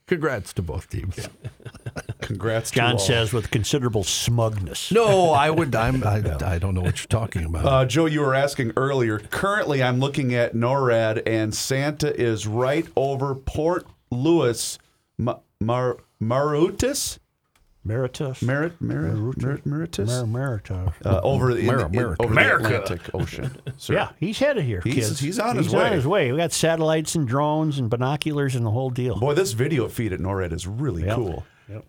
congrats to both teams. [laughs] Congrats, to John all. says with considerable smugness. No, I would. I'm. [laughs] I, I don't know what you're talking about. Uh, Joe, you were asking earlier. Currently, I'm looking at NORAD, and Santa is right over Port Louis, Ma- Mar- Mauritius, Meritus. Merit, Merit, Merit, Mauritius, Meritus. uh, over the, in- Mer- in- America. over America. the Atlantic Ocean. [laughs] Sir. Yeah, he's headed here. He's- kids. he's on his He's way. on his way. We got satellites and drones and binoculars and the whole deal. Boy, this video feed at NORAD is really Yep. cool.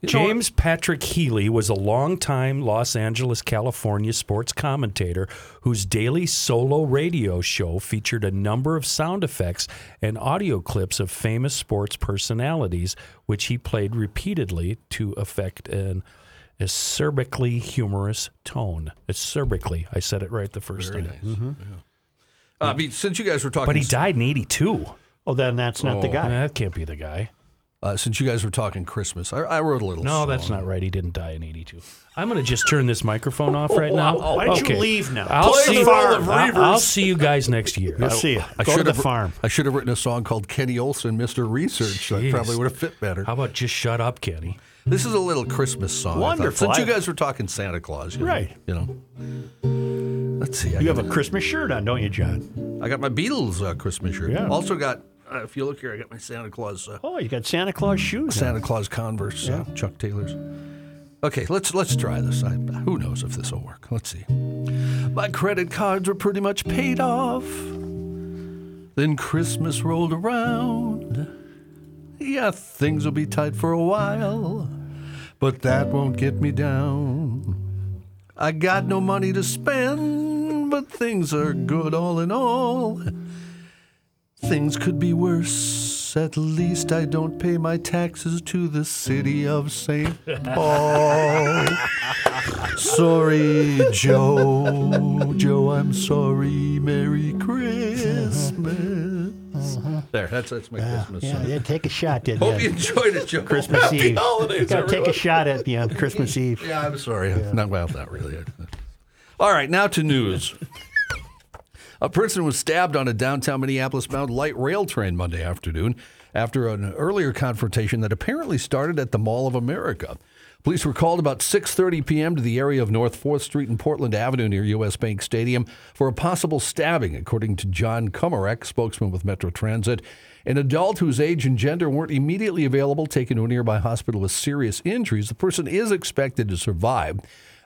James Patrick Healy was a longtime Los Angeles, California sports commentator whose daily solo radio show featured a number of sound effects and audio clips of famous sports personalities, which he played repeatedly to affect an acerbically humorous tone. Acerbically, I said it right the first time. Uh, I mean, since you guys were talking, But he died in '82. Oh, then that's not the guy. That can't be the guy. Uh, since you guys were talking Christmas, I, I wrote a little. No, that's not right. He didn't die in 82. I'm going to just turn this microphone off right now. Why don't you leave now? I'll Play see, the farm of I'll, I'll see you guys next year. We'll see you. I Go to should the have farm. I should have written a song called Kenny Olson, Mr. Research. That probably would have fit better. How about just shut up, Kenny? This is a little Christmas song. I thought, Wonderful. Since you guys were talking Santa Claus, you know, Right. You know. Let's see. I You got, have a Christmas shirt on, don't you, John? I got my Beatles uh, Christmas shirt. Yeah. Also got. Uh, if you look here, I got my Santa Claus. Uh, Oh, you got Santa Claus shoes. Santa on. Claus Converse, uh, Chuck Taylors. Okay, let's let's try this. I, who knows if this will work? Let's see. My credit cards were pretty much paid off. Then Christmas rolled around. Yeah, things will be tight for a while, but that won't get me down. I got no money to spend, but things are good all in all. Things could be worse. At least I don't pay my taxes to the city of St. [laughs] Paul. sorry, Joe. Joe, I'm sorry. Merry Christmas. Uh-huh. There, that's that's my Christmas Yeah, song. yeah, take a shot, did Hope you enjoyed it, Joe. Christmas Happy Eve. holidays, Got to take a shot at me on Christmas Eve. [laughs] Yeah, I'm sorry. Not well, not really. All right, now to news. A person was stabbed on a downtown Minneapolis bound light rail train Monday afternoon after an earlier confrontation that apparently started at the Mall of America. Police were called about 6:30 p.m. to the area of North 4th Street and Portland Avenue near US Bank Stadium for a possible stabbing, according to John Komarek, spokesman with Metro Transit. An adult whose age and gender weren't immediately available taken to a nearby hospital with serious injuries. The person is expected to survive.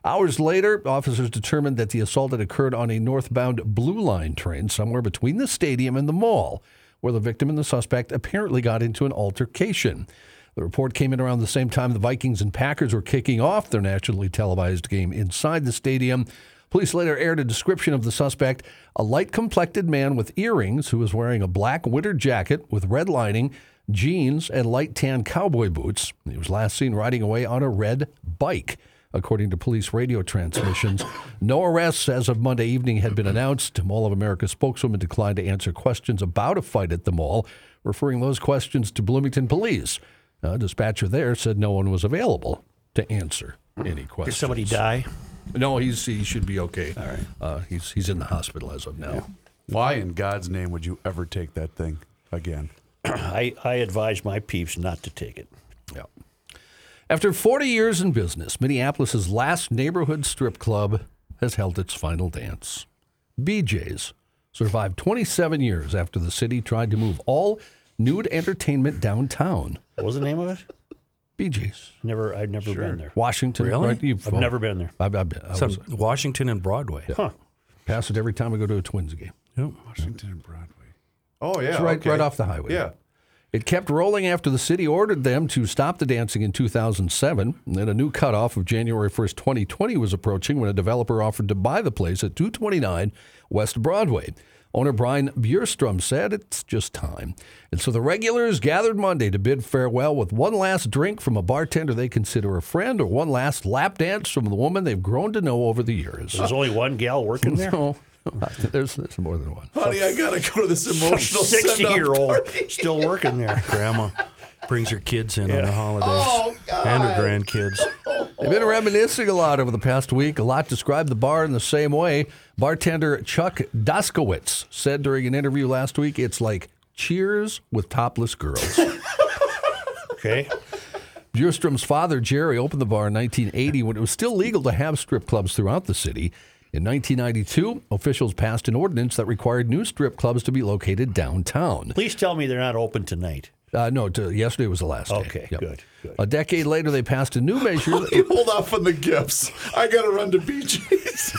Hours later, officers determined that the assault had occurred on a northbound Blue Line train somewhere between the stadium and the mall, where the victim and the suspect apparently got into an altercation. The report came in around the same time the Vikings and Packers were kicking off their nationally televised game inside the stadium. Police later aired a description of the suspect, a light complected man with earrings who was wearing a black winter jacket with red lining, jeans, and light tan cowboy boots. He was last seen riding away on a red bike. According to police radio transmissions, no arrests as of Monday evening had been announced. Mall of America spokeswoman declined to answer questions about a fight at the mall, referring those questions to Bloomington police. A dispatcher there said no one was available to answer any questions. Did somebody die? No, he's he should be okay. All right. Uh, he's he's in the hospital as of now. Why in God's name would you ever take that thing again? [clears throat] I, I advise my peeps not to take it. Yeah. After 40 years in business, Minneapolis's last neighborhood strip club has held its final dance. BJ's survived 27 years after the city tried to move all nude entertainment downtown. What was the name of it? BJ's. Never, I've never been there. Washington. Really? Right, you've- I've never been there. I've, I've been. I It's was, Washington and Broadway. Huh. pass it every time I go to a Twins game. Yep. Washington and Broadway. Oh yeah, It's right, okay. right off the highway. Yeah. It kept rolling after the city ordered them to stop the dancing in 2007. And then a new cutoff of January 1st, 2020 was approaching when a developer offered to buy the place at 229 West Broadway. Owner Brian Bjurstrom said it's just time. And so the regulars gathered Monday to bid farewell with one last drink from a bartender they consider a friend or one last lap dance from the woman they've grown to know over the years. There's only one gal working there. [laughs] No, [laughs] there's, there's more than one. Honey, I gotta go to this emotional sixty-year-old still working there. [laughs] Grandma brings her kids in on the holidays Oh, and her grandkids. [laughs] They've been reminiscing a lot over the past week. A lot described the bar in the same way. Bartender Chuck Daskowitz said during an interview last week, it's like cheers with topless girls. Okay. Bjurstrom's father, Jerry, opened the bar in 1980 when it was still legal to have strip clubs throughout the city. In 1992, officials passed an ordinance that required new strip clubs to be located downtown. Please tell me they're not open tonight. Uh, no, to, yesterday was the last day. Okay, Yep. good, good. A decade later, they passed a new measure. [laughs] Hold off on the gifts. I gotta run to BJ's.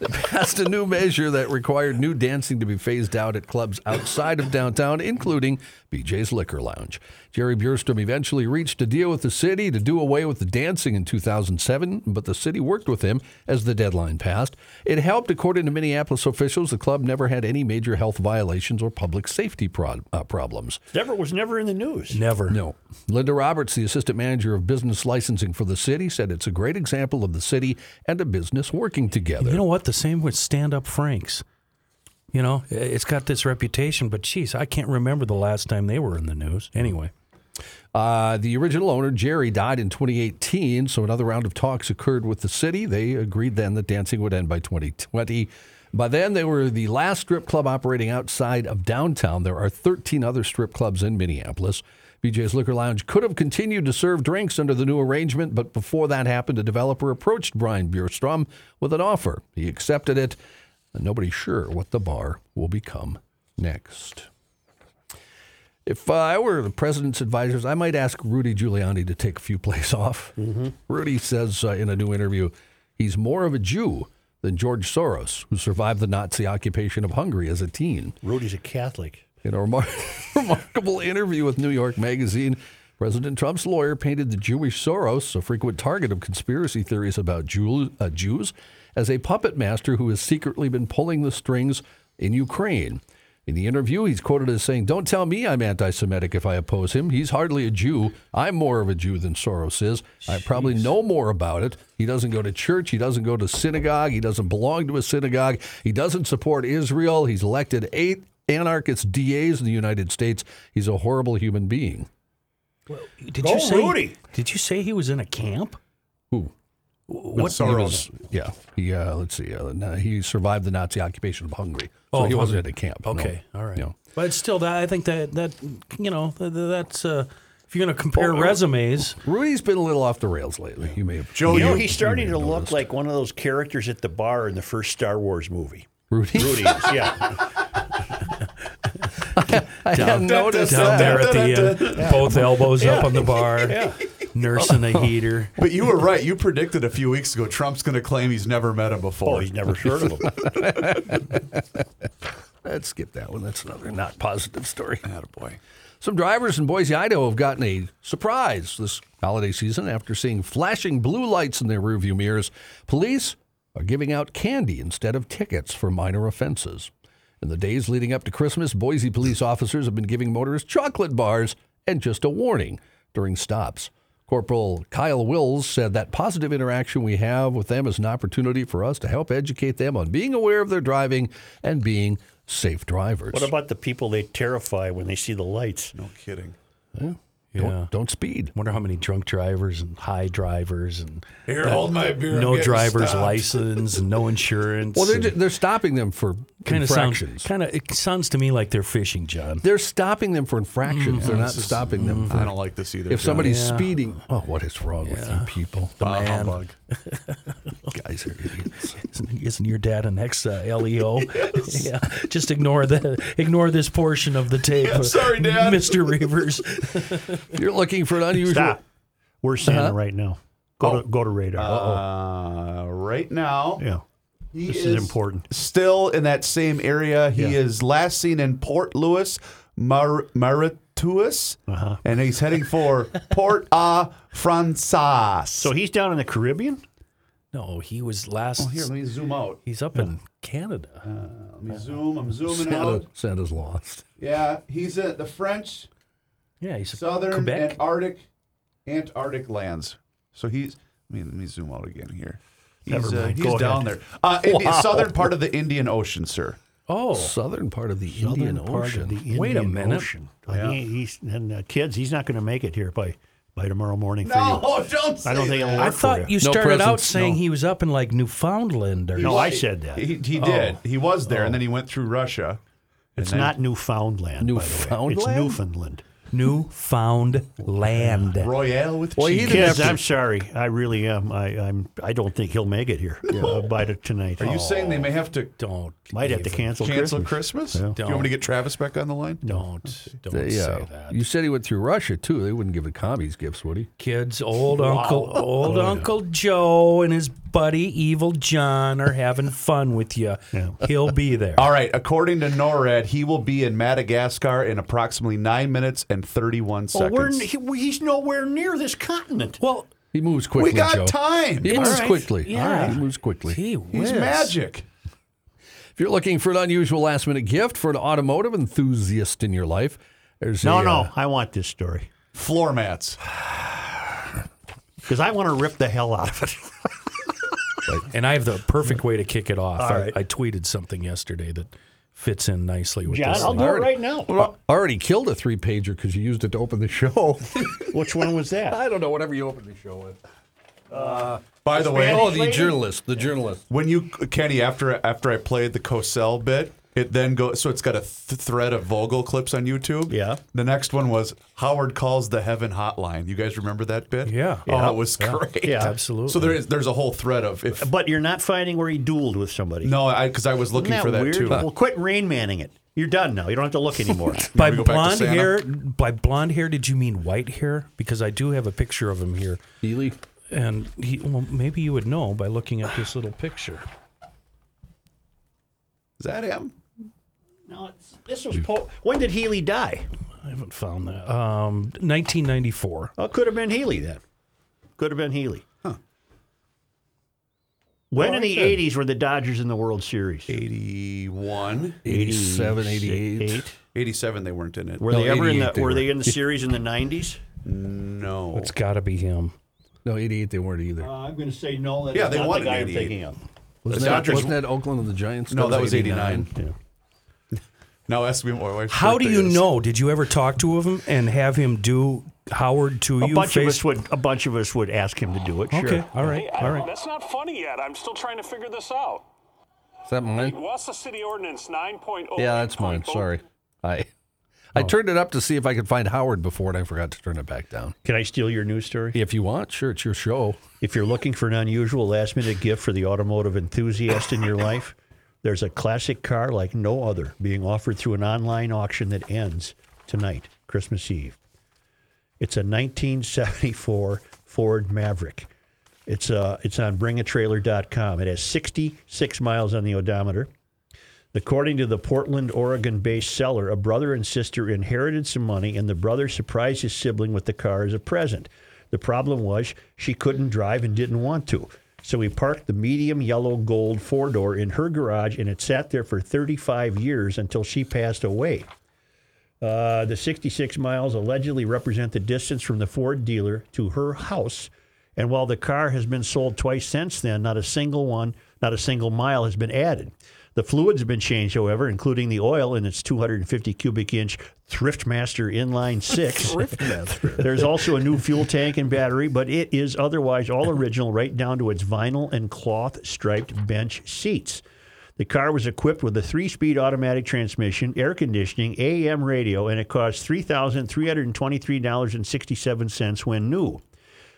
[laughs] passed a new measure that required new dancing to be phased out at clubs outside of downtown, including BJ's Liquor Lounge. Jerry Bjurstrom eventually reached a deal with the city to do away with the dancing in 2007, but the city worked with him as the deadline passed. It helped, according to Minneapolis officials, the club never had any major health violations or public safety pro- uh, problems. Never was never in the news. Never. No. Linda Roberts, the assistant manager of business licensing for the city, said it's a great example of the city and a business working together. You know what? The same with Stand Up Franks. You know, it's got this reputation, but geez, I can't remember the last time they were in the news. Anyway, Uh, the original owner, Jerry, died in 2018, so another round of talks occurred with the city. They agreed then that dancing would end by 2020. By then, they were the last strip club operating outside of downtown. There are 13 other strip clubs in Minneapolis. BJ's Liquor Lounge could have continued to serve drinks under the new arrangement, but before that happened, a developer approached Brian Bjurstrom with an offer. He accepted it, and nobody's sure what the bar will become next. If uh, I were the president's advisors, I might ask Rudy Giuliani to take a few plays [laughs] off. Rudy says uh, in a new interview he's more of a Jew than George Soros, who survived the Nazi occupation of Hungary as a teen. Rudy's a Catholic. In a remar- [laughs] remarkable interview with New York Magazine, President Trump's lawyer painted the Jewish Soros, a frequent target of conspiracy theories about Jew- uh, Jews, as a puppet master who has secretly been pulling the strings in Ukraine. In the interview, he's quoted as saying, Don't tell me I'm anti Semitic if I oppose him. He's hardly a Jew. I'm more of a Jew than Soros is. I probably know more about it. He doesn't go to church. He doesn't go to synagogue. He doesn't belong to a synagogue. He doesn't support Israel. He's elected eight anarchist DAs in the United States. He's a horrible human being. Did Go you say? Rudy. Did you say he was in a camp? Who? What He was- yeah. He, uh, let's see. Uh, no, he survived the Nazi occupation of Hungary. So Oh, he wasn't Hungary. at a camp. no. Okay, all right. No. But still, that I think that that you know th- th- that's uh, if you're going to compare Oh, uh, resumes. Rudy's been a little off the rails lately. You may have. Joe, you know, you- he's starting to look like one of those characters at the bar in the first Star Wars movie. Rudy. Rudy yeah. [laughs] [laughs] I hadn't noticed down that. there at the end, both elbows up on the bar, [laughs] Yeah. Nursing a oh. heater. But you were right. You predicted a few weeks ago Trump's going to claim he's never met him before. Oh, he's never [laughs] heard of him. Let's skip that one. That's another not positive story. Attaboy. Some drivers in Boise, Idaho have gotten a surprise this holiday season after seeing flashing blue lights in their rearview mirrors. Police are giving out candy instead of tickets for minor offenses. In the days leading up to Christmas, Boise police officers have been giving motorists chocolate bars and just a warning during stops. Corporal Kyle Wills said that positive interaction we have with them is an opportunity for us to help educate them on being aware of their driving and being safe drivers. What about the people they terrify when they see the lights? No kidding. Don't, Yeah. don't speed. Wonder how many drunk drivers and high drivers and Here, that- hold my beer. No driver's stopped. license and [laughs] no insurance. Well, they're, they're stopping them for kind of sounds infractions. kind of it sounds to me like they're fishing, John. They're stopping them for infractions. they're not stopping them for. I don't like this either. If John. somebody's Yeah. speeding, oh, what is wrong with you people? Bah man. humbug. [laughs] Guys are idiots. Isn't, isn't your dad an ex uh, LEO? [laughs] yeah, just ignore the ignore this portion of the tape, Yeah, sorry, Dad. Mr. Reuvers. If [laughs] you're looking for an unusual, Stop. Where's Santa Uh-huh. right now? Go to go to radar. Uh, right now, yeah. he This is important. Still in that same area. He Yeah. is last seen in Port Louis, Mar- Mauritius, Uh-huh. and he's heading for [laughs] Port au Français. So he's down in the Caribbean? No, he was last. Oh, here, let me zoom out. he's up in Canada. Let me zoom. I'm zooming Santa, out. Santa's lost. Yeah, he's at the French yeah, he's southern Quebec. Antarctic Antarctic lands. So he's. Let me, let me zoom out again here. He's, Never uh, he's Go down ahead. there. Uh, in the southern part of the Indian Ocean, sir. oh, Southern part of the Indian Southern part Ocean. of the Indian Wait a minute. Ocean. He, he's, and uh, kids, he's not going to make it here by, by tomorrow morning for No, [laughs] don't say I don't think it'll that. work I thought for you No started out presents, saying no. he was up in like Newfoundland or No, I said that. He, he did. He was there, and then he went through Russia. It's then- not Newfoundland. by the way. It's Newfoundland? Newfoundland. Newfoundland. Royale with Well, cheese. didn't Kids, I'm sorry. I really am. I, I'm. I don't think he'll make it here uh, by the, tonight. Are you saying they may have to Don't Might have to even- cancel, cancel Christmas. Christmas? Do you want me to get Travis back on the line? Don't don't They, say uh, that. You said he went through Russia too. They wouldn't give the commies gifts, would he? Kids, old Uncle old Uncle Joe and his buddy Evil John are having fun with you. Yeah. He'll be there. All right. According to NORAD, he will be in Madagascar in approximately nine minutes and 31 Well, we're, seconds. he, he's nowhere near this continent. Well, He moves quickly. we got Joe. time. He moves All right. quickly. Yeah. He moves quickly. He He's magic. If you're looking for an unusual last minute gift for an automotive enthusiast in your life, there's No, a, no. uh, I want this story Floor mats. [sighs] because I want to rip the hell out of it. [laughs] And I have the perfect way to kick it off. All I, right. I tweeted something yesterday that fits in nicely with John, this. I'll thing. do it right now. I already killed a three pager because you used it to open the show. [laughs] Which one was that? I don't know, whatever you opened the show with. Uh, by the way, Oh, the journalist. The journalist. when you Kenny after after I played the Cosell bit, it then goes so it's got a th- thread of Vogel clips on YouTube. Yeah. The next one was Howard calls the Heaven Hotline. You guys remember that bit? Yeah. Oh, Yeah. it was great. Yeah. Absolutely. So there is there's a whole thread of if But you're not finding where he dueled with somebody. no, I because I was looking Isn't for that weird? too. Well, quit rain manning it. You're done now. You don't have to look anymore. [laughs] by we go back to blonde Santa? hair, by blonde hair, did you mean white hair? Because I do have a picture of him here, Healy. and he. Well, maybe you would know by looking at this little picture. Is that him? No, it's, this was po- when did Healy die? I haven't found that. Um, 1994. Oh, it could have been Healy then. Could have been Healy. Huh. When in the '80s were the Dodgers in the World Series? 81. 87, 88. 87 they weren't in it. Were No, they ever in 88 the? they Were were. they in the series in the '90s? no. It's got to be him. No, 88 they weren't either. Uh, I'm going to say no. That Yeah, is they not won the in guy I'm 88. thinking of. wasn't, the that, Dodgers- wasn't that Oakland and the Giants? No, that was 89. Yeah. Now ask me what my wife's How do birthday you is. know? Did you ever talk to him and have him do Howard to A you? bunch of face- us would. A bunch of us would ask him to do it. Sure. Okay, all right, all right. That's not funny yet. I'm still trying to figure this out. Is that mine? What's the city ordinance 9.0? Yeah, that's mine. Sorry. I I oh. turned it up to see if I could find Howard before, and I forgot to turn it back down. Can I steal your news story? If you want, sure, it's your show. If you're looking for an unusual last minute gift for the automotive enthusiast in your life, there's a classic car like no other being offered through an online auction that ends tonight, Christmas Eve. It's a 1974 Ford Maverick. It's uh, it's on bringatrailer.com. It has 66 miles on the odometer. According to the Portland, Oregon based seller, a brother and sister inherited some money, and the brother surprised his sibling with the car as a present. The problem was she couldn't drive and didn't want to. So he parked the medium yellow gold four door in her garage, and it sat there for 35 years until she passed away. Uh, the 66 miles allegedly represent the distance from the Ford dealer to her house. And while the car has been sold twice since then, not a single one, not a single mile has been added. The fluids have been changed, however, including the oil in its 250 cubic inch Thriftmaster inline [laughs] six. Thriftmaster. There's also a new fuel tank and battery, but it is otherwise all original, right down to its vinyl and cloth striped bench seats. The car was equipped with a three speed automatic transmission, air conditioning, AM radio, and it cost $3,323.67 when new.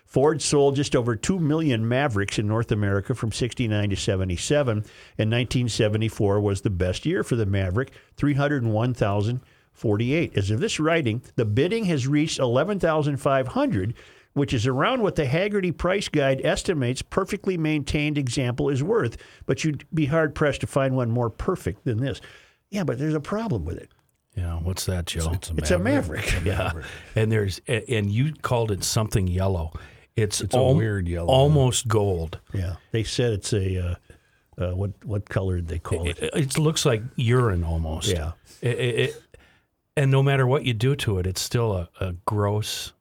Ford sold just over 2 million Mavericks in North America from 69 to 77, and 1974 was the best year for the Maverick, 301,048. As of this writing, the bidding has reached 11,500, which is around what the Hagerty Price Guide estimates perfectly maintained example is worth, but you'd be hard pressed to find one more perfect than this. Yeah, but there's a problem with it. Yeah, what's that, Joe? It's a It's a Maverick. yeah, and there's and you called it something yellow. It's, It's a weird yellow. almost gold. Yeah, they said it's a uh, uh, what what color did they call it? It, it looks like urine almost. Yeah. It- it- it- and no matter what you do to it, it's still a, a gross.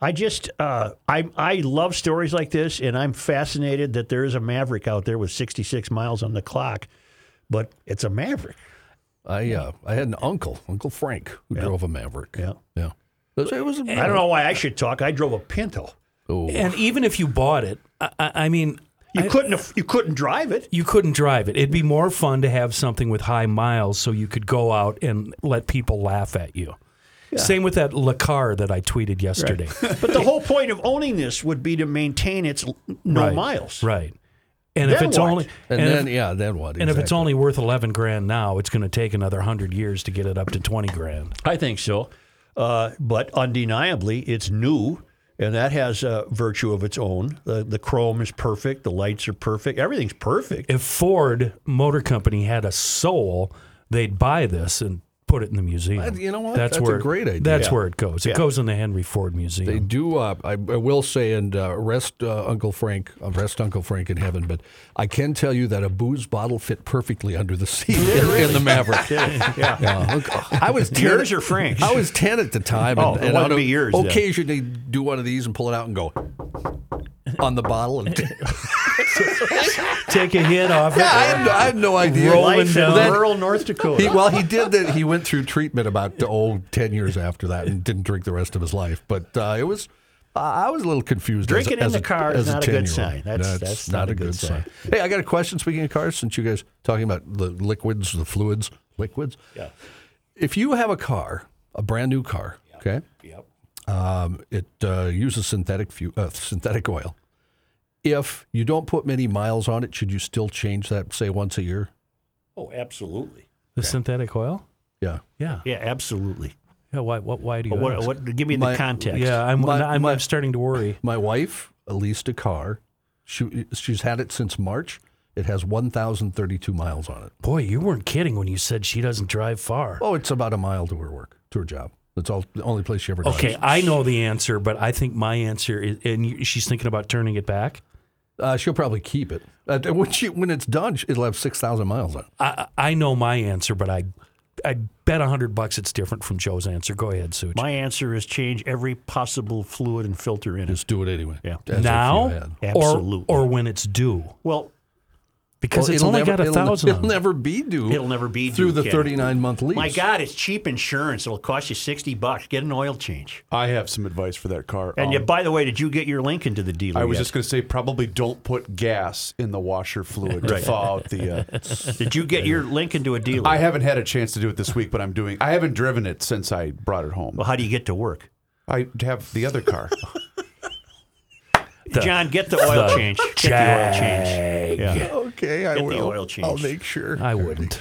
I just uh, I I love stories like this, and I'm fascinated that there is a Maverick out there with 66 miles on the clock, but it's a Maverick. I uh, I had an uncle, Uncle Frank, who drove a Maverick. Yeah. Yeah. It was, it was a I don't know why I should talk. I drove a Pinto. Oh. And even if you bought it, I, I I mean, You I- couldn't have, you couldn't drive it. you couldn't drive it. It'd be more fun to have something with high miles so you could go out and let people laugh at you. Same with that Le car that I tweeted yesterday. But the whole point of owning this would be to maintain its no Right, miles. Right. And if it's what? only And, and then if, yeah, then what? and if it's only worth eleven grand now, it's going to take another hundred years to get it up to twenty grand. I think so. Uh, but undeniably, it's new, and that has a virtue of its own. The, the chrome is perfect. The lights are perfect. Everything's perfect. If Ford Motor Company had a soul, they'd buy this and put it in the museum. Uh, you know what? That's a where great idea. That's Yeah. where it goes. It Yeah. goes in the Henry Ford Museum. They do. Uh, I, I will say, and uh, rest uh, Uncle Frank, uh, rest Uncle Frank in heaven. But I can tell you that a booze bottle fit perfectly under the seat [laughs] in, in the Maverick. [laughs] yeah. Yeah, look, I was 10 Yours or Frank's? I was ten at the time, Oh, and, it and wouldn't I'd be yours then. Occasionally, do one of these and pull it out and go on the bottle. And [laughs] [laughs] Take a hit off Yeah, I it. had, no- I had no idea. Rolling Life in rural North Dakota. He, well, he did that. He went through treatment about oh, 10 years after that and didn't drink the rest of his life. But uh, it was, uh, I was a little confused. as a- Drinking in as the a, car is not a good sign. That's- that's not a good sign. Hey, I got a question. Speaking of cars, since you guys talking about the liquids, the fluids, liquids. Yeah. If you have a car, a brand new car, okay, Yep. um, it uh, uses synthetic fu- uh, synthetic oil. If you don't put many miles on it, should you still change that, say, once a year? Oh, absolutely. The synthetic oil? Yeah. Yeah. Yeah, absolutely. Yeah. Why? What? Why do you? But what, ask? what, give me My- the context. yeah, I'm, My- I'm, my- I'm starting to worry. My wife leased a car. She, she's had it since March. It has 1,032 miles on it. Boy, you weren't kidding when you said she doesn't drive far. Oh, it's about a mile to her work, to her job. That's all. The only place she ever. Drives. Okay. I know the answer, but I think my answer is, and she's thinking about turning it back. Uh, she'll probably keep it. Uh, when she when it's done, it'll have 6,000 miles on it. I, I know my answer, but I, I bet a hundred bucks it's different from Joe's answer. Go ahead, Such. My answer is change every possible fluid and filter in it. Just do it anyway. Yeah. As if you now, had. Absolutely. or or when it's due, Well, because Well, it's only never- got a it'll- thousand. It'll on it. never be due. it'll never be due. through due, the 39 month lease. My God, it's cheap insurance. It'll cost you sixty bucks. Get an oil change. I have some advice for that car. And Um, you, by the way, did you get your link into the dealer? I was yet? just going to say, probably don't put gas in the washer fluid to Right. thaw out the. Uh, [laughs] Did you get your link into a dealer? I haven't had a chance to do it this week, but I'm doing. I haven't driven it since I brought it home. well, how do you get to work? I have the other car. [laughs] The- John, get the oil the change. Get the oil change. Yeah. okay, I Get the will. oil change. I'll make sure. I wouldn't.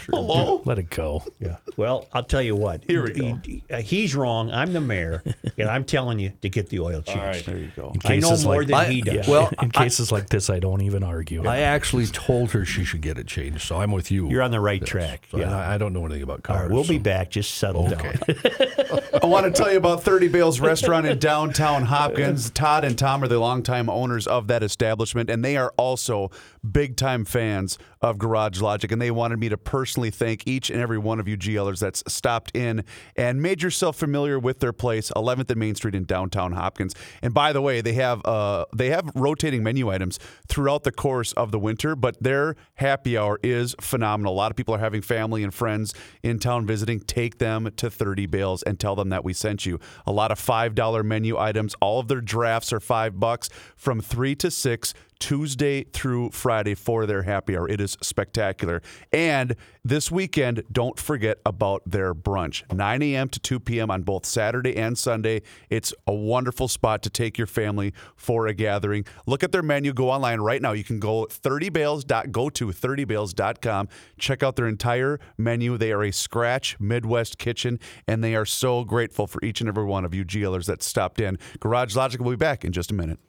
Let it go. Yeah. Well, I'll tell you what. Here we go. He- he- uh, he's wrong. I'm the mayor, [laughs] and I'm telling you to get the oil change. there you go. I know more like, than he does. Well, in cases like this, I don't even argue. I actually told her she should get it changed, so I'm with you. You're on the right Yes. track. So, Yeah. I, I don't know anything about cars. right, we'll be back. Just settle Okay. down. [laughs] [laughs] I want to tell you about 30 Bales Restaurant in downtown Hopkins. Todd and Tom are the longtime owners of that establishment, and they are also big time fans of Garage Logic. And they wanted me to personally thank each and every one of you GLers that's stopped in and made yourself familiar with their place, 11th and Main Street in downtown Hopkins. And by the way, they have uh, they have rotating menu items throughout the course of the winter, but their happy hour is phenomenal. A lot of people are having family and friends in town visiting. Take them to 30 Bales and tell them that we sent you. A lot of $5 menu items. All of their drafts are 5 bucks from 3 to 6 Tuesday through Friday for their happy hour. It is spectacular. And this weekend, don't forget about their brunch 9 a.m. to 2 p.m. on both Saturday and Sunday. It's a wonderful spot to take your family for a gathering. Look at their menu. Go online right now. You can go 30bales. Go to 30bales.com. Check out their entire menu. They are a scratch Midwest kitchen, and they are so grateful for each and every one of you GLers that stopped in. Garage Logic will be back in just a minute.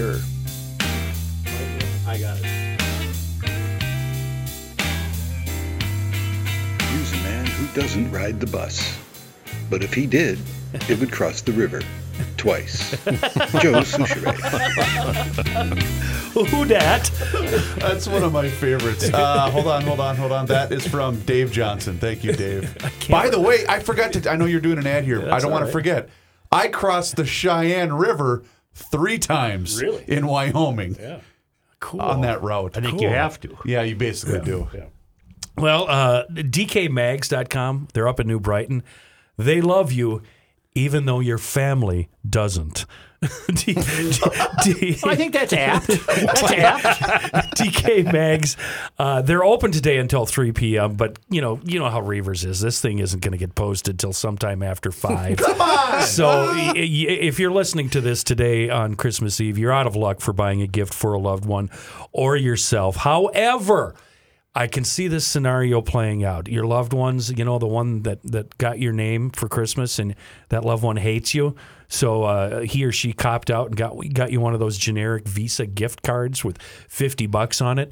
Sure. I got it. Here's a man who doesn't ride the bus. But if he did, it would cross the river twice. [laughs] Joe Soucheray. Who dat? That's one of my favorites. Uh, hold on, hold on, hold on. That is from Dave Johnson. Thank you, Dave. [laughs] By the way, I forgot to. I know you're doing an ad here. I don't want to forget. I crossed the Cheyenne River try times Really? in Wyoming cool. on that route. I think you have to. Yeah, you basically do. Well, uh, DKMags.com, they're up in New Brighton. They love you, even though your family doesn't. [laughs] D- D- D- I think that's apt. [laughs] That's apt. [laughs] DK Mags, uh, they're open today until 3 p.m. But you know, you know how Reuvers is. This thing isn't going to get posted till sometime after five. So y- y- if you're listening to this today on Christmas Eve, you're out of luck for buying a gift for a loved one or yourself. However, I can see this scenario playing out. Your loved ones, you know, the one that, that got your name for Christmas and that loved one hates you. So uh, he or she copped out and got got you one of those generic Visa gift cards with 50 bucks on it.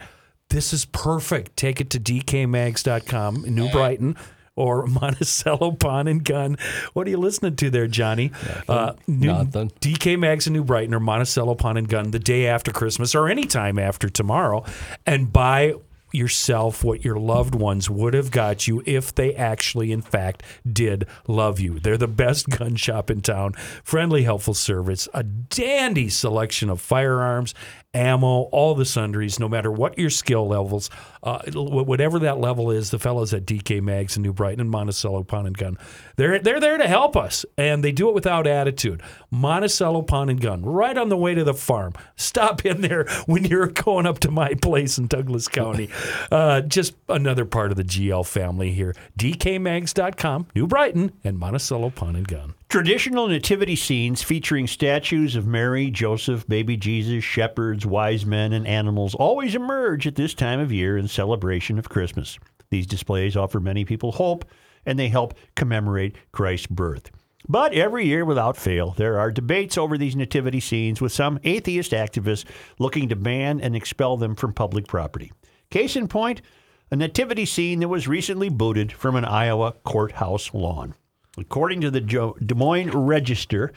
This is perfect. Take it to dkmags.com in New Brighton or [laughs] Monticello Pawn and Gun. What are you listening to there, Johnny? Uh, New- Nothing. DK Mags in New Brighton or Monticello Pawn and Gun the day after Christmas or anytime after tomorrow and buy yourself what your loved ones would have got you if they actually, in fact, did love you. They're the best [laughs] gun shop in town. Friendly, helpful service, a dandy selection of firearms, ammo, all the sundries, no matter what your skill levels, uh, whatever that level is, the fellows at DK Mags in New Brighton and Monticello Pawn and Gun, they're, they're there to help us, and they do it without attitude. Monticello Pawn and Gun, right on the way to the farm. Stop in there when you're going up to my place in Douglas County. [laughs] Uh, just another part of the GL family here. DKMags.com, New Brighton, and Monticello Pawn and Gun. Traditional nativity scenes featuring statues of Mary, Joseph, baby Jesus, shepherds, wise men, and animals always emerge at this time of year in celebration of Christmas. These displays offer many people hope and they help commemorate Christ's birth. But every year, without fail, there are debates over these nativity scenes with some atheist activists looking to ban and expel them from public property. Case in point, a nativity scene that was recently booted from an Iowa courthouse lawn. According to the Jo- Des Moines Register,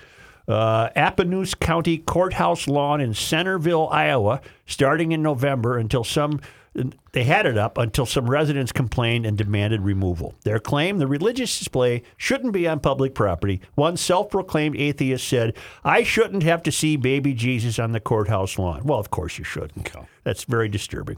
uh, Appanoose County Courthouse lawn in Centerville, Iowa, starting in November until some they had it up until some residents complained and demanded removal. Their claim the religious display shouldn't be on public property. One self proclaimed atheist said, I shouldn't have to see baby Jesus on the courthouse lawn. Well, of course you shouldn't. That's very disturbing.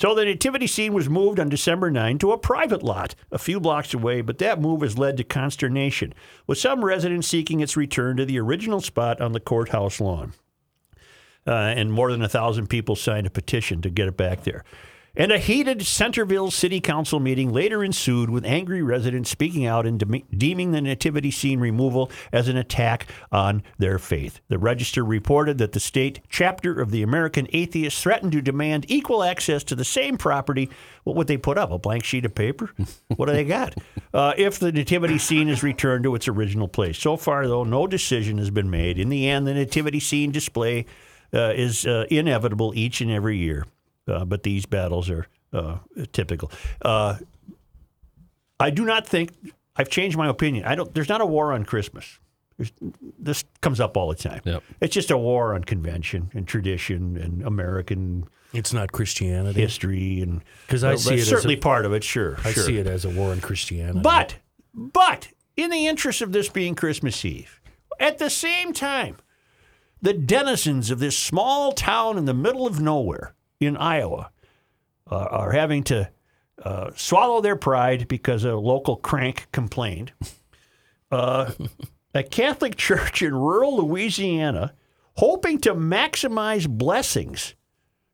So the nativity scene was moved on December 9 to a private lot a few blocks away, but that move has led to consternation, with some residents seeking its return to the original spot on the courthouse lawn. Uh, and more than a thousand people signed a petition to get it back there. And a heated Centerville City Council meeting later ensued with angry residents speaking out and de- deeming the nativity scene removal as an attack on their faith. The Register reported that the state chapter of the American Atheists threatened to demand equal access to the same property. What would they put up? A blank sheet of paper? What do they got? [laughs] Uh, if the nativity scene is returned to its original place. So far, though, no decision has been made. In the end, the nativity scene display uh, is uh, inevitable each and every year. Uh, but these battles are uh, typical. Uh, I do not think I've changed my opinion. I don't. There's not a war on Christmas. There's, this comes up all the time. Yep. It's just a war on convention and tradition and American. It's not Christianity history and 'Cause I well, see it as certainly a- part of it. Sure, I sure. see it as a war on Christianity. But, but in the interest of this being Christmas Eve, at the same time, the denizens of this small town in the middle of nowhere in Iowa uh, are having to uh, swallow their pride because a local crank complained. Uh, [laughs] a Catholic church in rural Louisiana, hoping to maximize blessings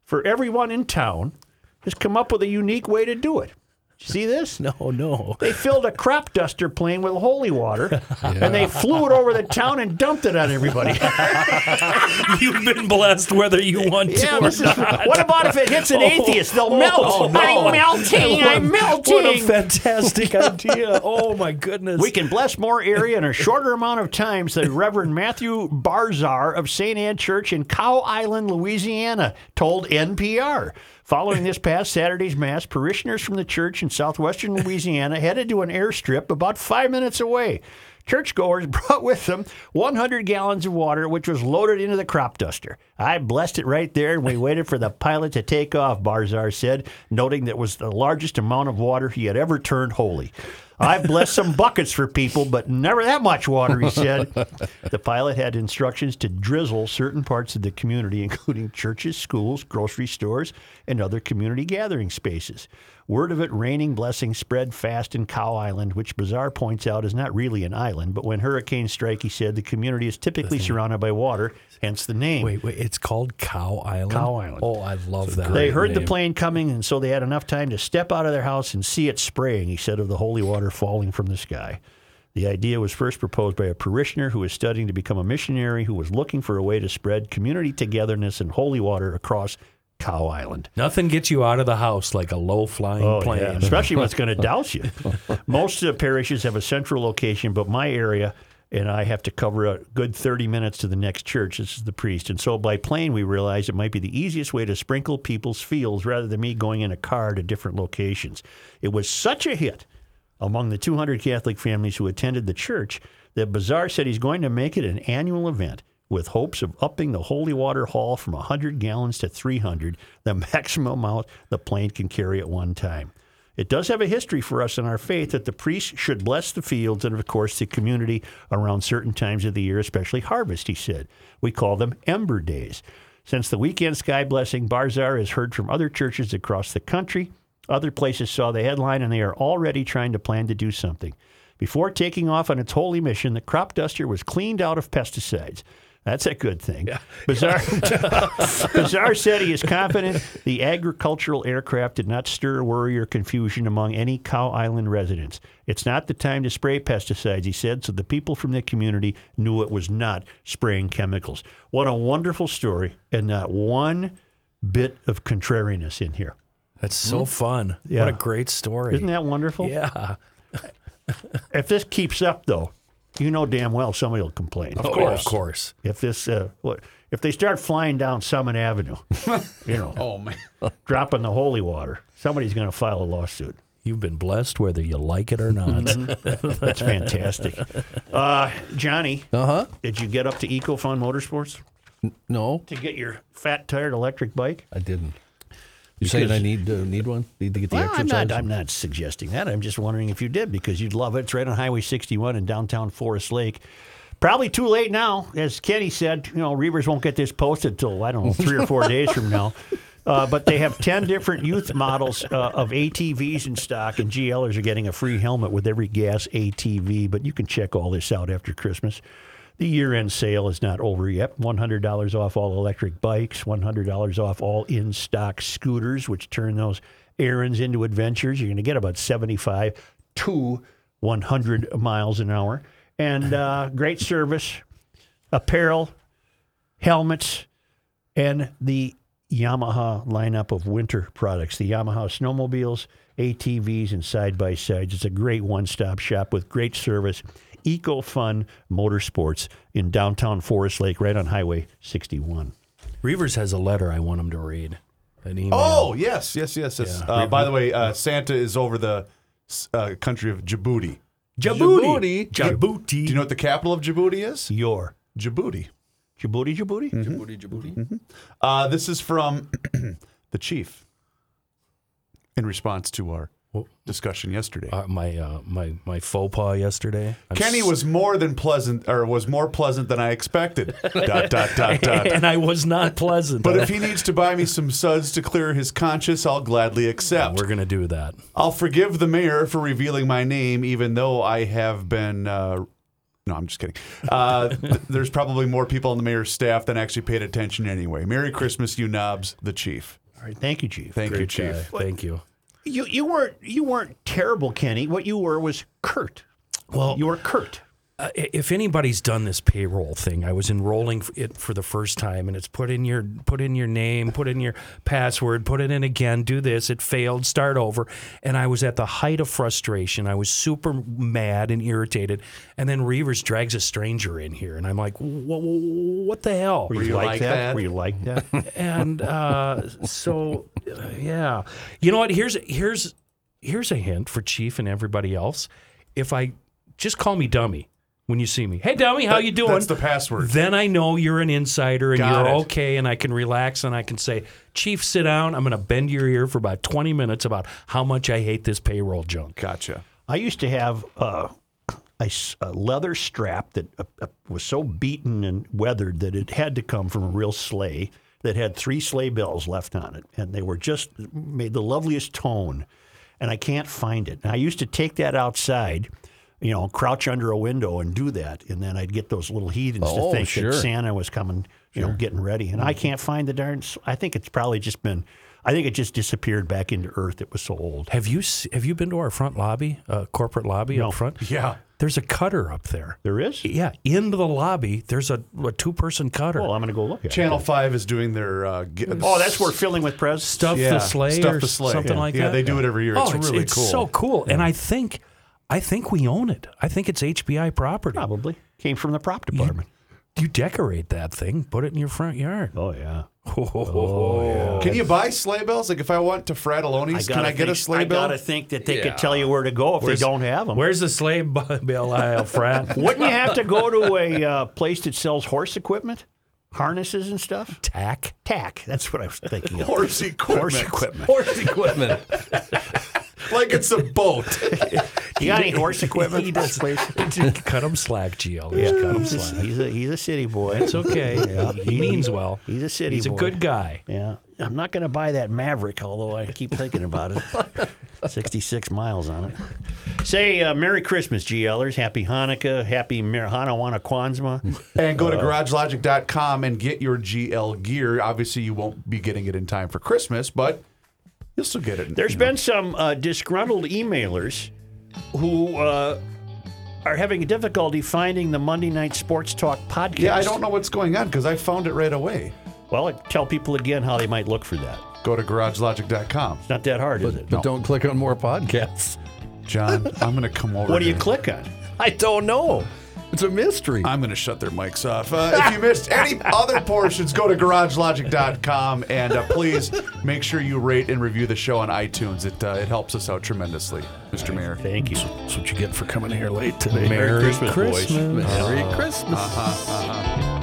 for everyone in town, has come up with a unique way to do it. See this? [laughs] No, no. They filled a crop duster plane with holy water and they flew it over the town and dumped it on everybody. [laughs] You've been blessed whether you want to or is, not. what about if it hits an Oh, atheist? They'll oh, melt. oh, no. I'm melting. I'm melting. What a fantastic [laughs] idea. Oh, my goodness. We can bless more area in a shorter amount of time, said Reverend Matthew Barzare of St. Anne Church in Cow Island, Louisiana, told NPR. Following this past Saturday's Mass, parishioners from the church in southwestern Louisiana headed to an airstrip about five minutes away. Churchgoers [laughs] brought with them 100 gallons of water, which was loaded into the crop duster. I blessed it right there, and we waited for the pilot to take off, Barzare said, noting that it was the largest amount of water he had ever turned holy. I've blessed some buckets for people, but never that much water, he said. The pilot had instructions to drizzle certain parts of the community, including churches, schools, grocery stores, and other community gathering spaces. Word of it raining blessings spread fast in Cow Island, which Barzare points out is not really an island, but when hurricanes strike, he said the community is typically surrounded by water, hence the name. Wait, wait. It's called Cow Island? Cow Island. Oh, I love that. They heard the plane coming, and so they had enough time to step out of their house and see it spraying, he said, of the holy water falling from the sky. The idea was first proposed by a parishioner who was studying to become a missionary who was looking for a way to spread community togetherness and holy water across Cow Island. Nothing gets you out of the house like a low flying Oh, plane. yeah, especially when it's going [laughs] to douse you. Most of the parishes have a central location, but my area, and I have to cover a good 30 minutes to the next church. This is the priest. And so by plane, we realized it might be the easiest way to sprinkle people's fields rather than me going in a car to different locations. It was such a hit among the 200 Catholic families who attended the church that Barzare said he's going to make it an annual event with hopes of upping the holy water haul from 100 gallons to 300, the [laughs] maximum amount the plane can carry at one time. It does have a history for us in our faith that the priest should bless the fields and, of course, the community around certain times of the year, especially harvest, he said. We call them Ember Days. Since the weekend sky blessing, Barzare has heard from other churches across the country. Other places saw the headline and they are already trying to plan to do something. Before taking off on its holy mission, the crop duster was cleaned out of pesticides. That's a good thing. Bizarre, [laughs] Bizarre said he is confident the agricultural aircraft did not stir worry or confusion among any Cow Island residents. It's not the time to spray pesticides, he said, so the people from the community knew it was not spraying chemicals. What a wonderful story, and not one bit of contrariness in here. That's so hmm? fun. Yeah. What a great story. Isn't that wonderful? Yeah. If this keeps up, though, you know damn well somebody will complain. Of course. Of course. If this, uh, what, if they start flying down Summit Avenue, [laughs] you know, Oh man. dropping the holy water, somebody's going to file a lawsuit. You've been blessed whether you like it or not. [laughs] That's fantastic. Uh, Johnny, Uh huh. did you get up to EcoFun Motorsports No, to get your fat tired electric bike? I didn't. You saying I need uh, need one? Need to get the Well, I'm exercise? not, I'm not suggesting that. I'm just wondering if you did because you'd love it. It's right on Highway 61 in downtown Forest Lake. Probably too late now. As Kenny said, you know, Reuvers won't get this posted till, I don't know, three or four [laughs] days from now. Uh, but they have 10 different youth models uh, of ATVs in stock, and GLers are getting a free helmet with every gas ATV. But you can check all this out after Christmas. The year end sale is not over yet. $100 off all electric bikes, $100 off all in stock scooters, which turn those errands into adventures. You're going to get about 75 to 100 miles an hour. And uh, great service, apparel, helmets, and the Yamaha lineup of winter products. The Yamaha snowmobiles, ATVs, and side by sides. It's a great one stop shop with great service. Eco Fun Motorsports in downtown Forest Lake, right on Highway 61. Reuvers has a letter I want him to read. An email. Oh yes, yes, yes, yes. Yeah. Uh, by the way, uh, Santa is over the uh, country of Djibouti. Djibouti. Do Djibouti. Do you know what the capital of Djibouti is? Your Djibouti. Djibouti, Djibouti? Djibouti, Djibouti. Uh, this is from [clears throat] the chief in response to our discussion yesterday. Uh, my uh, my my faux pas yesterday. I'm Kenny was more than pleasant, or was more pleasant than I expected. dot [laughs] dot dot dot. and I was not pleasant. But if he needs to buy me some suds to clear his conscience, I'll gladly accept. we're gonna do that. I'll forgive the mayor for revealing my name, even though I have been. Uh, no, I'm just kidding. Uh, th- there's probably more people on the mayor's staff than actually paid attention anyway. Merry Christmas, you knobs, the chief. All right, thank you, Chief. Thank you, chief. guy. Thank you. You you weren't you weren't terrible, Kenny. What you were was curt. Well, You were curt. Uh, if anybody's done this payroll thing, I was enrolling it for the first time, and it's put in your put in your name, put in your password, put it in again, do this. It failed, start over, and I was at the height of frustration. I was super mad and irritated, and then Reuvers drags a stranger in here, and I'm like, "Wha- wha- what the hell? Were you, like, that? Were you like that? [laughs] and uh, so yeah you know what here's here's here's a hint for chief and everybody else if i just call me dummy when you see me hey dummy how That- you doing that's the password. then i know you're an insider and Got you're it. okay and i can relax and i can say chief sit down i'm going to bend your ear for about 20 minutes about how much i hate this payroll junk Gotcha. I used to have uh, a, s- a leather strap that uh, uh, was so beaten and weathered that it had to come from a real sleigh that had three sleigh bells left on it, and they were just made the loveliest tone. And I can't find it. And I used to take that outside, you know, crouch under a window and do that, and then I'd get those little heathens Oh, to think sure. that Santa was coming, you know, getting ready. And I can't find the darn. I think it's probably just been. I think it just disappeared back into earth. It was so old. have you have you been to our front lobby uh, corporate lobby No. up front Yeah. there's a cutter up there There is. yeah into the lobby there's a, a two-person cutter Well, I'm going to go look at it. Channel Five is doing their. Uh, g- Oh, that's where filling with presents. stuff Yeah, the sleigh Stuff or the Sleigh. something Yeah. like Yeah, that. Yeah, they do it every year. Oh, It's it's, really it's cool. so cool, and I think I think we own it. I think it's HBI property. Probably came from the prop department. You decorate that thing, put it in your front yard. Oh yeah. Oh, Can you buy sleigh bells? Like if I went to Fratallone's, can I get a sleigh I bell? I gotta think that they Yeah. could tell you where to go if Where's- they don't have them. Where's the sleigh bell aisle, Frat? [laughs] Wouldn't you have to go to a uh, place that sells horse equipment, harnesses and stuff? Tack. Tack. That's what I was thinking of. Horse equipment. Horse equipment. Horse [laughs] equipment. like it's a boat. [laughs] You got any horse equipment? He does. Place? Cut him slack, GL. Yeah, Cut him he's a, slack. he's a he's a city boy. It's okay. He means well. He's a city He's boy. a good guy. Yeah, I'm not going to buy that Maverick, although I keep thinking about it. [laughs] 66 miles on it. Say uh, Merry Christmas, GLers. Happy Hanukkah. Happy Mer- Hanawana Kwanzaa. And go to garagelogic.com and get your GL gear. Obviously, you won't be getting it in time for Christmas, but you'll still get it. There's you know. been some uh, disgruntled emailers who uh, are having difficulty finding the Monday Night Sports Talk podcast. Yeah, I don't know what's going on because I found it right away. Well, tell people again how they might look for that. Go to garagelogic.com. It's not that hard, is it? But don't click on more podcasts. John, I'm going to come over. What do you here. click on? I don't know. It's a mystery. I'm going to shut their mics off. Uh, if you [laughs] missed any other portions, go to garagelogic.com and uh, please make sure you rate and review the show on iTunes. It uh, it helps us out tremendously, Mr. Mayor. Thank you. That's what you get for coming here late today. Merry Christmas, boys. Christmas. Merry Christmas. Uh-huh, uh-huh.